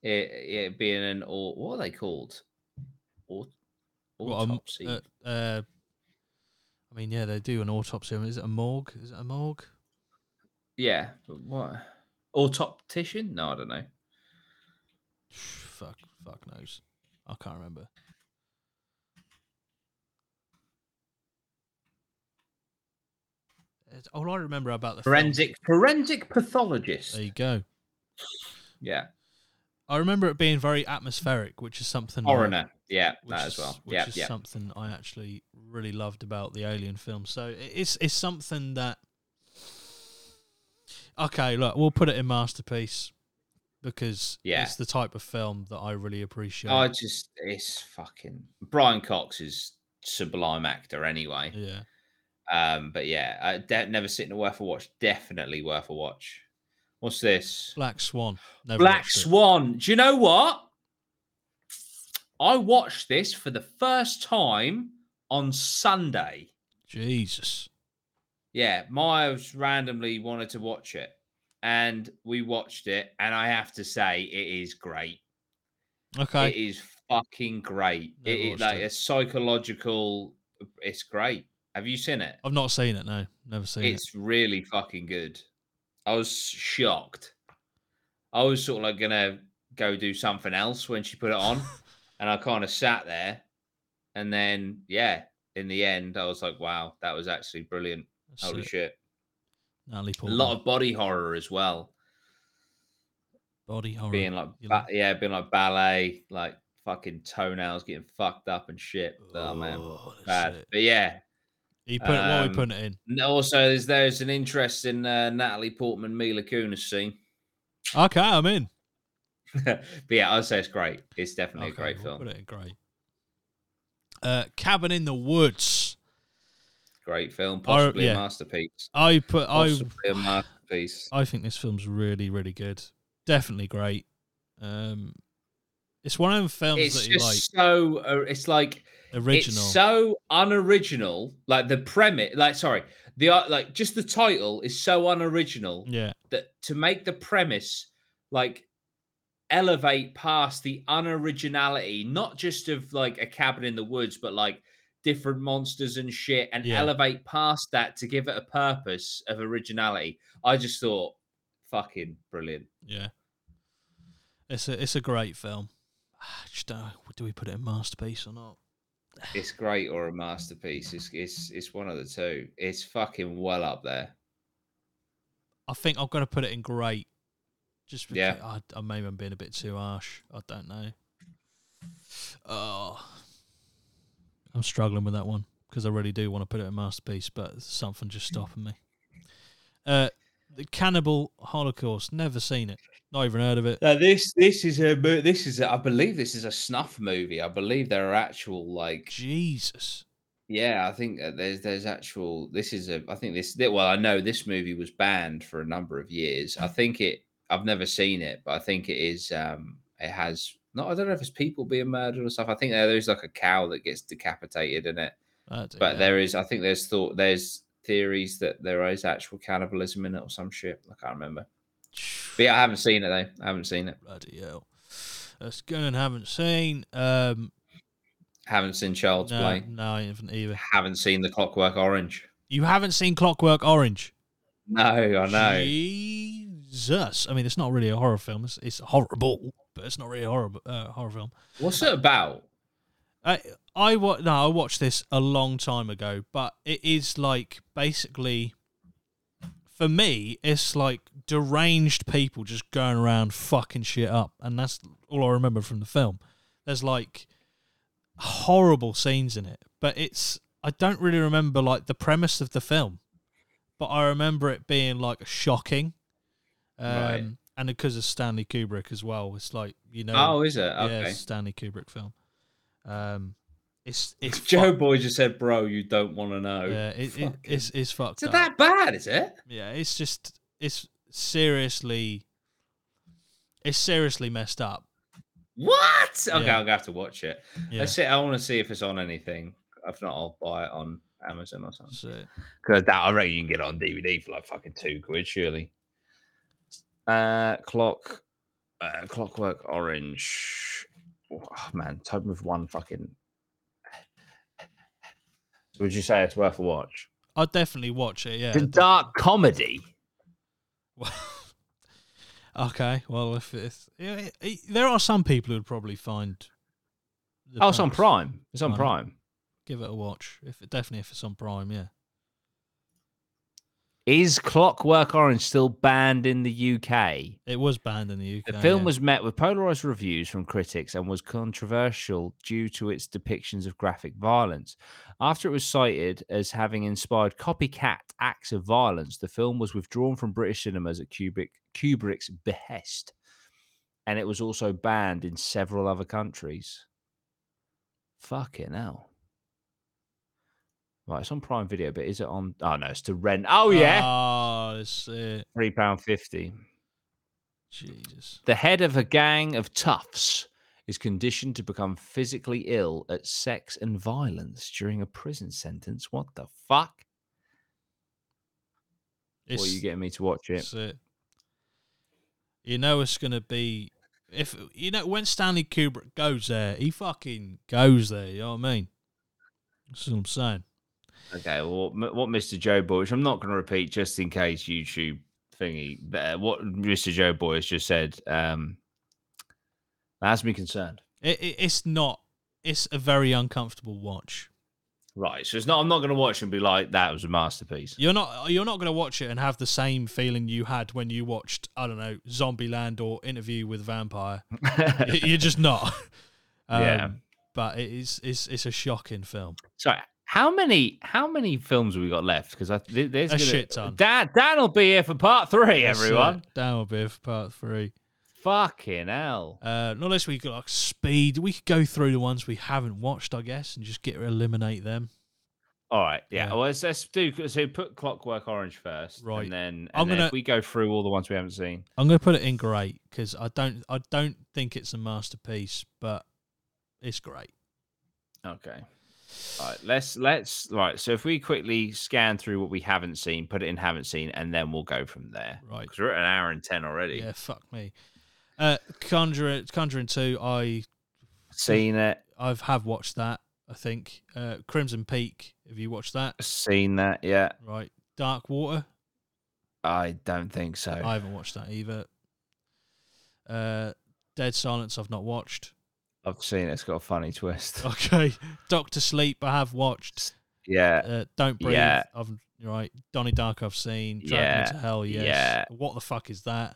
it, it being an or what are they called? Aut- What, um, autopsy. uh, uh, I mean, yeah, they do an autopsy. Is it a morgue? Is it a morgue? yeah, but what? Autoptician? No, I don't know. fuck, fuck knows. I can't remember. It's, all I remember about the film- Forensic forensic pathologist. There you go. Yeah, I remember it being very atmospheric, which is something I- Yeah, that is, as well. Which Yeah, is yeah. something I actually really loved about the Alien film. So it's it's something that. Okay, look, we'll put it in masterpiece because Yeah. it's the type of film that I really appreciate. I just it's fucking Brian Cox is sublime actor anyway. yeah, Um, but yeah, uh, de- never it worth a watch. Definitely worth a watch. What's this? Black Swan. Never Black watched it. Swan. Do you know what? I watched this for the first time on Sunday. Jesus. Yeah, Miles randomly wanted to watch it, and we watched it, and I have to say, it is great. Okay. It is fucking great. Never It, it like it. a psychological. It's great. Have you seen it? I've not seen it. No, never seen it. It's really fucking good. I was shocked. I was sort of like gonna go do something else when she put it on, <laughs> and I kind of sat there, and then yeah, in the end, I was like, wow, that was actually brilliant. it. Holy it. shit! Natalie A lot of body horror as well, body horror. being like ba- like- yeah, being like ballet, like fucking toenails getting fucked up and shit. Oh, man, Oh, that's bad. it. But yeah, You put it, what are we Um, putting it in? also there's there's an interesting uh, Natalie Portman Mila Kunis scene. Okay, I'm in. <laughs> but yeah, I'd say it's great. It's definitely Okay, a great we'll film. Put it in great. Uh, Cabin in the Woods. Great film, possibly yeah. a masterpiece. I put Possibly a <sighs> masterpiece. I think this film's really really good. Definitely great. Um, it's one of the films It's that you just like so. Uh, it's like original. It's so unoriginal. Like the premise. Like sorry, the uh, like just the title is so unoriginal yeah, that to make the premise like elevate past the unoriginality, not just of like a cabin in the woods, but like different monsters and shit, and Yeah. elevate past that to give it a purpose of originality. I just thought, fucking brilliant. yeah. It's a it's a great film. <sighs> I Just don't know, do we put it in masterpiece or not? It's great or a masterpiece. It's it's it's one of the two. It's fucking well up there. I think I've got to put it in great. Just because Yeah. I, I maybe I'm being a bit too harsh. I don't know. Oh, I'm struggling with that one because I really do want to put it in masterpiece, but something just stopping me. Uh, the Cannibal Holocaust. Never seen it. Not even heard of it. Now this this is a this is a, I believe this is a snuff movie. I believe there are actual like Jesus. yeah. I think there's there's actual this is a I think this well I know this movie was banned for a number of years. I think it I've never seen it, but I think it is um it has not I don't know if it's people being murdered or stuff. I think there's like a cow that gets decapitated in it. But know. there is I think there's thought there's theories that there is actual cannibalism in it or some shit. I can't remember. But yeah, I haven't seen it though. I haven't seen it. Bloody hell. That's good and haven't seen. Um, Haven't seen Child's no, Play. no, I haven't either. Haven't seen The Clockwork Orange. You haven't seen Clockwork Orange. No, I know. Jesus. I mean, it's not really a horror film. It's, it's horrible, but it's not really a horror uh, horror film. What's it about? I I wa- no, I watched this a long time ago, but it is like basically for me, it's like deranged people just going around fucking shit up, and that's all I remember from the film. There's like horrible scenes in it, but it's I don't really remember like the premise of the film, but I remember it being like shocking, um, Right. and because of Stanley Kubrick as well. It's like you know, Oh, is it? yeah, Okay. a Stanley Kubrick film. Um, it's it's Joe fuck- Boy just said, "Bro, you don't want to know." yeah, it, it, it's it's fucked Is it up. that bad? Is it? Yeah, it's just it's seriously, it's seriously messed up. What? Okay, Yeah. I'm gonna have to watch it. Yeah, Let's see. I want to see if it's on anything. If not, I'll buy it on Amazon or something. so, Because that I reckon you can get it on DVD for like fucking two quid, surely. Uh, clock, uh, Clockwork Orange. Oh man, type of one fucking. Would you say it's worth a watch? I'd definitely watch it. Yeah. It's a dark comedy. <laughs> okay. Well, if it's yeah, it- it- there are some people who would probably find. Oh, it's on. Prime. It's on Right. Prime. Give it a watch. If it, definitely if it's on Prime, yeah. Is Clockwork Orange still banned in the UK? It was banned in the UK. The film yeah. was met with polarized reviews from critics and was controversial due to its depictions of graphic violence. After it was cited as having inspired copycat acts of violence, the film was withdrawn from British cinemas at Kubrick, Kubrick's behest, and it was also banned in several other countries. Fucking hell. Right, it's on Prime Video, but is it on? Oh no, it's to rent. Oh yeah, Oh, that's it. three pound fifty. Jesus. The head of a gang of toughs is conditioned to become physically ill at sex and violence during a prison sentence. What the fuck? It's, Or are you getting me to watch it? That's it. You know it's gonna be if you know when Stanley Kubrick goes there, he fucking goes there. You know what I mean? That's what I'm saying. Okay, well, what, what Mr. Joe Boy, which I'm not going to repeat just in case YouTube thingy, but uh, what Mr. Joe Boy has just said um, that has me concerned. It, it, it's not. It's a very uncomfortable watch. Right, so it's not. I'm not going to watch and be like, "That was a masterpiece." You're not. You're not going to watch it and have the same feeling you had when you watched. I don't know, Zombieland or Interview with Vampire. <laughs> You're just not. Um, Yeah. But it is. It's. It's a shocking film. Sorry, how many how many films have we got left? Because I th- there's A gonna, shit ton. Dan Dan will be here for part three. That's everyone, it. Down will be for part three. fucking hell. Uh, not unless we got like speed. We could go through the ones we haven't watched, I guess, and just get eliminate them. All right, yeah. Yeah. Well, let's, let's do so. Put Clockwork Orange first, Right. And then, and I'm then gonna- we go through all the ones we haven't seen. I'm gonna put it in great because I don't. I don't think it's a masterpiece, but it's great. Okay. All right. Let's let's right. So if we quickly scan through what we haven't seen, put it in haven't seen, and then we'll go from there. Right. Because we're at an hour and ten already. Yeah. Fuck me. Uh, Conjuring. Conjuring Two. I. Seen it. I've have watched that. I think. Uh, Crimson Peak. Have you watched that? Seen that. Yeah. Right. Dark Water. I don't think so. I haven't watched that either. Uh, Dead Silence, I've not watched. I've seen it. It's got a funny twist. <laughs> Okay. Doctor Sleep, I have watched. Yeah. Uh, Don't Breathe, Yeah. I've right. Donnie Dark, I've seen. Drag Me Yeah. to Hell, yes. Yeah. What the fuck is that?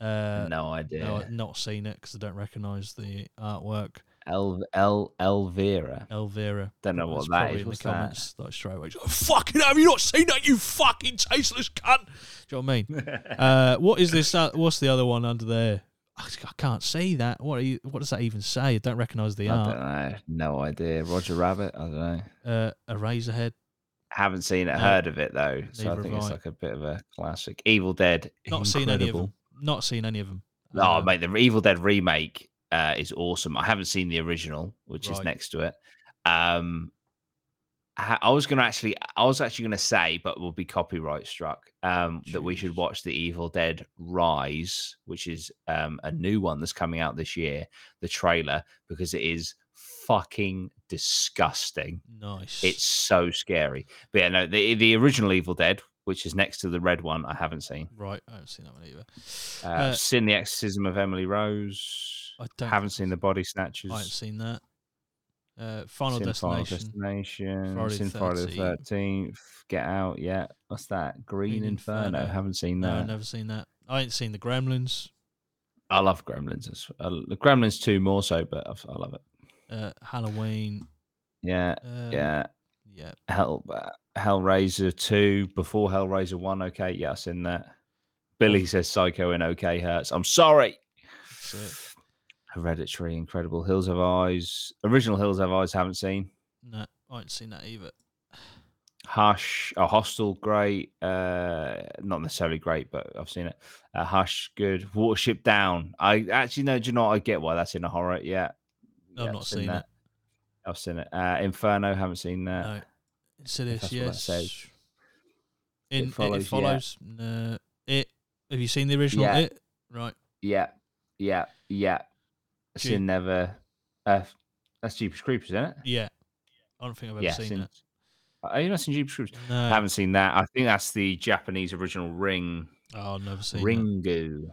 Uh, no idea. no, I've not seen it because I don't recognise the artwork. El El Elvira. Elvira. Don't know what that is. that in the What's that? comments like straight away. Oh, fucking have you not seen that? You fucking tasteless cunt. Do you know what I mean? <laughs> uh, what is this? Uh, what's the other one under there? I can't see that. What are you, What does that even say? I don't recognise the I art. don't know. No idea. Roger Rabbit. I don't know. Uh, Eraserhead. Haven't seen it. No, Heard of it though. So I think it's like a bit of a classic. Evil Dead. Not seen any of them. Not seen any of them. Oh, Um, mate, the Evil Dead remake uh, is awesome. I haven't seen the original, which is next to it. Um, I was gonna actually, I was actually gonna say, but we'll be copyright struck. Um, that we should watch the Evil Dead Rise, which is um a new one that's coming out this year. The trailer because it is fucking disgusting. Nice. It's so scary. But yeah, no, the the original Evil Dead, which is next to the red one, I haven't seen. right. I haven't seen that one either. Uh, Uh, seen the Exorcism of Emily Rose. I don't. Haven't seen the Body Snatchers. I haven't seen that. Uh, Final Final Destination. Destination. Friday seen the Friday the 13th. Get Out. Yeah. What's that? Green, Green Inferno. Inferno. Haven't seen No, that. I've never seen that. I ain't seen the Gremlins. I love Gremlins. uh, the Gremlins two more so, but I, I love it. Uh, Halloween. Yeah. Uh, yeah. Yeah. Hell. Uh, Hellraiser two before Hellraiser one. Okay. Yeah, I've seen that. Billy says Psycho and OK hurts. I'm sorry. It. Hereditary, incredible. Hills of Eyes. Original Hills of Eyes haven't seen. No, I haven't seen that either. Hush, a Hostel, great. Uh, not necessarily great, but I've seen it. Uh, Hush, good. Watership Down. I actually know. Do you know? what? I get why that's in a horror. Yeah, I've Yeah, not seen that. I've seen it. Uh, Inferno, haven't seen that. No. Insidious, that's what that yes. In, it Follows, follows. yeah. No. It. Have you seen the original? Yeah. It. Right. Yeah, yeah, yeah. Gee. Seen never. Uh, that's Jeepers Creepers, isn't it? Yeah. I don't think I've ever yeah. seen seen- that. Are you not seen Jeepers Creepers? No. I haven't seen that. I think that's the Japanese original Ring. oh, I've never seen that. Ringu.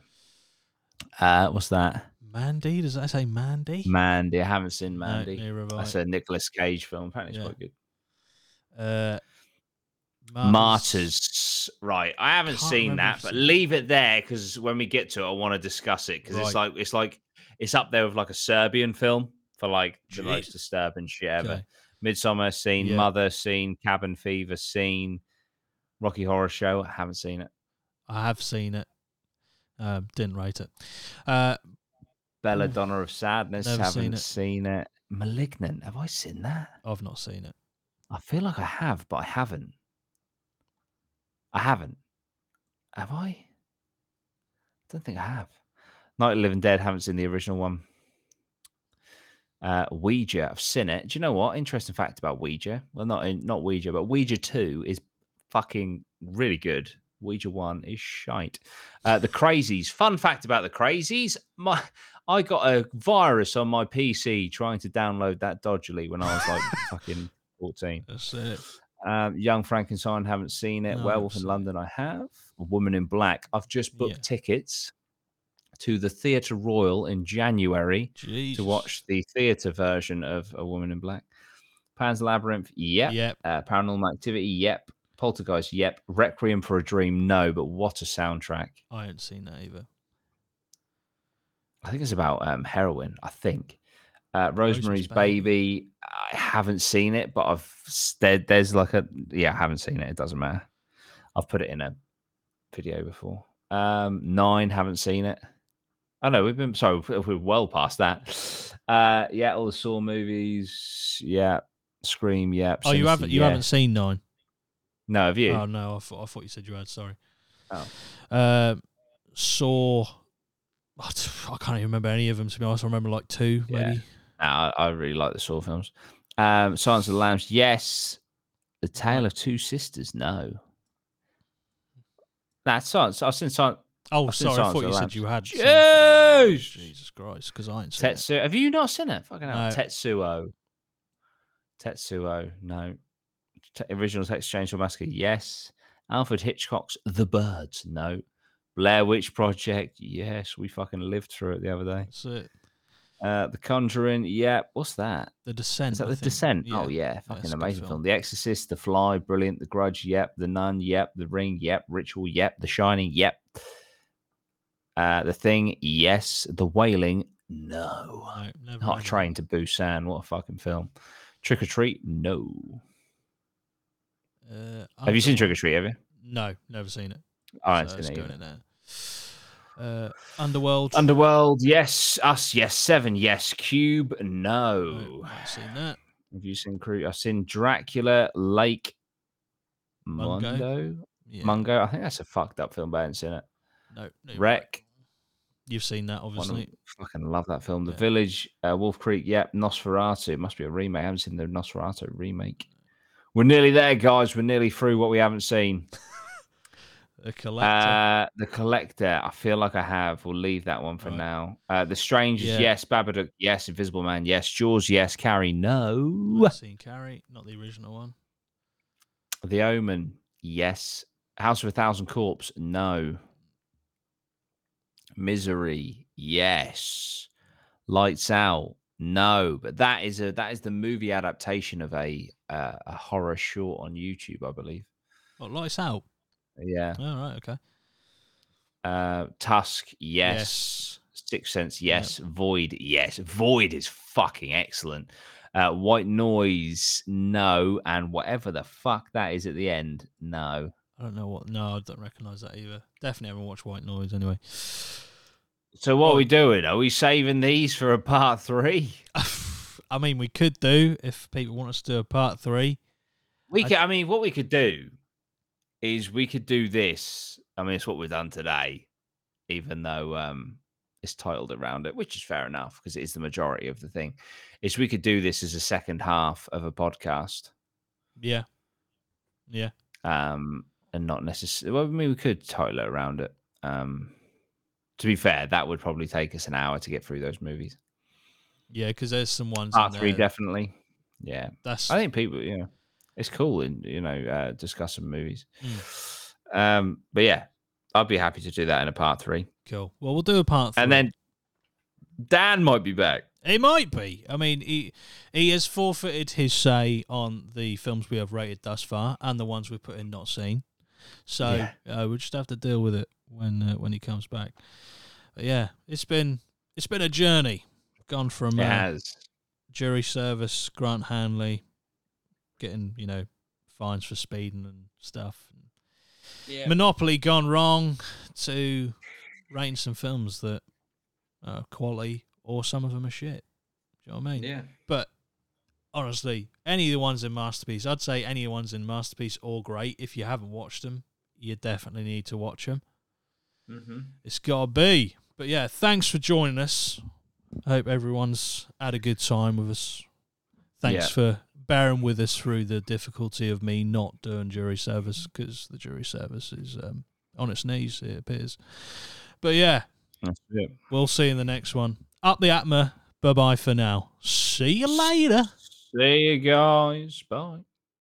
Uh, what's that? Mandy? Does that say Mandy? Mandy. I haven't seen Mandy. neither have I. That's a Nicolas Cage film. Apparently, it's Yeah. quite good. Uh, Martyrs. Right. I haven't Can't seen that, but seen leave it there because when we get to it, I want to discuss it because it's like it's like it's up there with like a Serbian film for like the most disturbing shit ever. Okay. Midsommar seen, Yeah. Mother seen, Cabin Fever seen, Rocky Horror Show. I haven't seen it. I have seen it. Um, didn't rate it. Uh, Belladonna of Sadness. Haven't seen it. seen it. Malignant. Have I seen that? I've not seen it. I feel like I have, but I haven't. I haven't. Have I? I don't think I have. Night of the Living Dead, haven't seen the original one. Uh, Ouija, I've seen it. Do you know what? Interesting fact about Ouija. Well, not in, not Ouija, but Ouija 2 is fucking really good. Ouija 1 is shite. Uh, the Crazies. Fun fact about the Crazies. My I got a virus on my PC trying to download that dodgily when I was like <laughs> fucking 14. That's it. Um, Young Frankenstein, haven't seen it. No, Werewolf in. London, I have. A Woman in Black. I've just booked Yeah. tickets to the Theatre Royal in January Jesus. to watch the theatre version of A Woman in Black. Pan's Labyrinth, yep. Yep. Uh, Paranormal Activity, yep. Poltergeist, yep. Requiem for a Dream, no. But what a soundtrack! I haven't seen that either. I think it's about um, heroin. I think. Uh, Rosemary's Rosemary's Baby. Baby. I haven't seen it, but I've there, there's like a yeah. I haven't seen it. It doesn't matter. I've put it in a video before. Um, nine. Haven't seen it. I know we've been sorry. We're well past that. Uh, yeah, all the Saw movies. Yeah, Scream. Yeah. Oh, you haven't you yeah. haven't seen Nine? No, have you? Oh no, I thought I thought you said you had. Sorry. Oh. Um, saw. I can't even remember any of them. To be honest, I remember like two, Yeah. maybe. No, I, I really like the Saw films. Um, Silence of the Lambs, yes. The Tale of Two Sisters, no. That's Silence. I've seen Silence. Oh, I've seen sorry, I Silence thought of you said Lambs. you had. seen- Jeez! Jesus Christ, because I ain't seen it. Tetsuo. Have you not seen it? Fucking hell. No. Tetsuo. Tetsuo, no. Te- original Texas Chainsaw Massacre, yes. Alfred Hitchcock's The Birds, no. Blair Witch Project. Yes, we fucking lived through it the other day. That's it. Uh, the Conjuring. Yeah, what's that? The Descent. Is that I The think. Descent? Oh yeah, it's fucking a good amazing film. The Exorcist, The Fly, brilliant. The Grudge, yep. The Nun, yep. The Ring, yep. Ritual, yep. The Shining, yep. Uh, the Thing, yes. The Wailing, no. No, Not of Train to Busan. What a fucking film. Trick or Treat, no. Uh, Have you seen Trick or Treat? Have you? No, never seen it. I haven't so it's going in there. Uh, Underworld. Underworld, yes. Us, yes. Seven, yes. Cube, no, not seen that. Have you seen Crew? I've seen Dracula, Lake, Mungo? Mungo. Yeah. Mungo. I think that's a fucked up film, but I haven't seen it. No, no. Rec. You've seen that, obviously. fucking love that film. The Yeah. Village, uh, Wolf Creek, yep. Nosferatu. It must be a remake. I haven't seen the Nosferatu remake. We're nearly there, guys. We're nearly through what we haven't seen. <laughs> A collector. Uh, the Collector. I feel like I have. We'll leave that one for Right. now. Uh, the Strangers, Yeah. yes. Babadook, yes. Invisible Man, yes. Jaws, yes. Carrie, no. I've seen Carrie, not the original one. The Omen, yes. House of a Thousand Corpse, no. Misery, yes. Lights Out, no. But that is a that is the movie adaptation of a uh, a horror short on YouTube, I believe. What, Lights Out? Yeah. All right, okay. Uh, Tusk, yes. Sixth Sense, yes. Void, yes. Void is fucking excellent. Uh, White Noise, no. And whatever the fuck that is at the end, no. I don't know what. No, I don't recognise that either. Definitely haven't watched White Noise anyway. So what are we doing? Are we saving these for a part three? <laughs> I mean, we could do if people want us to do a part three. We I- could. I mean, what we could do is we could do this. I mean, it's what we've done today, even though um, it's titled around it, which is fair enough because it is the majority of the thing. Is we could do this as a second half of a podcast, Yeah. Yeah. um, and not necessarily. Well, I mean, we could title it around it. Um, to be fair, that would probably take us an hour to get through those movies. Yeah, because there's some ones. Part three, definitely. Yeah, That's I think people, you know, it's cool in you know uh, discussing movies. Mm. Um, but yeah, I'd be happy to do that in a part three, cool. Well, we'll do a part three. and then Dan might be back. He might be. I mean, he he has forfeited his say on the films we have rated thus far and the ones we've put in not seen. So Yeah. uh, we'll just have to deal with it when uh, when he comes back. But yeah, it's been it's been a journey. Gone from uh, jury service, Grant Hanley, getting you know fines for speeding and stuff. Yeah. Monopoly gone wrong to rating some films that are quality or some of them are shit. Do you know what I mean? yeah. But honestly, any of the ones in Masterpiece, I'd say any of the ones in Masterpiece all great. If you haven't watched them, you definitely need to watch them. Mm-hmm. It's got to be. But yeah, thanks for joining us. I hope everyone's had a good time with us. Thanks Yeah. for bearing with us through the difficulty of me not doing jury service because the jury service is um, on its knees, it appears. But yeah, we'll see you in the next one. Up the APMA. Bye bye for now. See you later. See you guys. Bye.